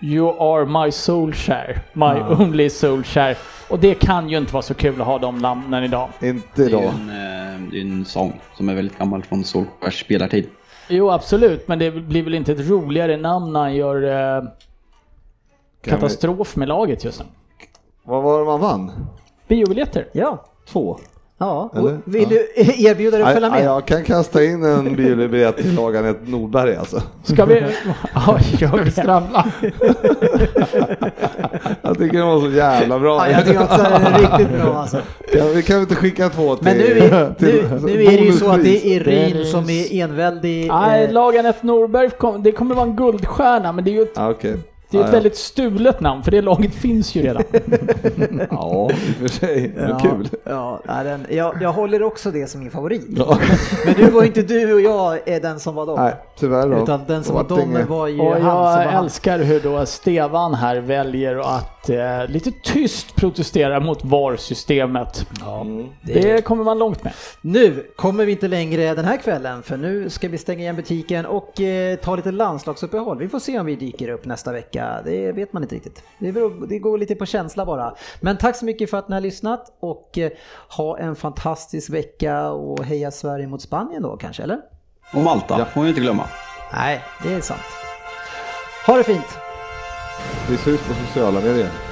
You are my soulshare, my only soulshare. Och det kan ju inte vara så kul att ha de namnen idag. Inte Det är idag. en, eh, det är en sång som är väldigt gammal från Solskjaers spelartid. Jo, absolut, men det blir väl inte ett roligare namn när han gör eh, katastrof med laget just nu. Vad var det man vann? Biobiljetter. Ja, Två. Ja, vill Ja. du erbjuda dig att följa med? Jag kan kasta in en biobiljett till Lagan Nordberg alltså. Ska vi... Ja, gör det. Skramla. Jag tycker det var så jävla bra. Ja, jag tycker också att det är riktigt bra alltså. Kan vi kan vi inte skicka två till? Men nu är, nu, till nu är det ju så att det är är- som är enväldig. Nej, eh, Lagan ett Norberg, kom, det kommer vara en guldstjärna, men det är ju ett, Ja, okej. Det är ett Ja, ja. väldigt stulet namn, för det laget finns ju redan. Ja, i och för sig. Men ja, kul. Ja, den, jag, jag håller också det som min favorit. Ja. Men nu var inte du och jag eh, den som var dem. Nej, tyvärr då. Utan den som var dem var ju Och han som var jag han. älskar hur då Stevan här väljer att eh, lite tyst protestera mot VAR-systemet. Mm. Det kommer man långt med. Nu kommer vi inte längre den här kvällen för nu ska vi stänga igen butiken och eh, ta lite landslagsuppehåll. Vi får se om vi dyker upp nästa vecka. Det vet man inte riktigt. Det, beror, det går lite på känsla bara. Men tack så mycket för att ni har lyssnat och eh, ha en fantastisk vecka och heja Sverige mot Spanien då kanske, eller? Och Malta får vi inte glömma. Nej, det är sant. Ha det fint! Vi syns på sociala medier.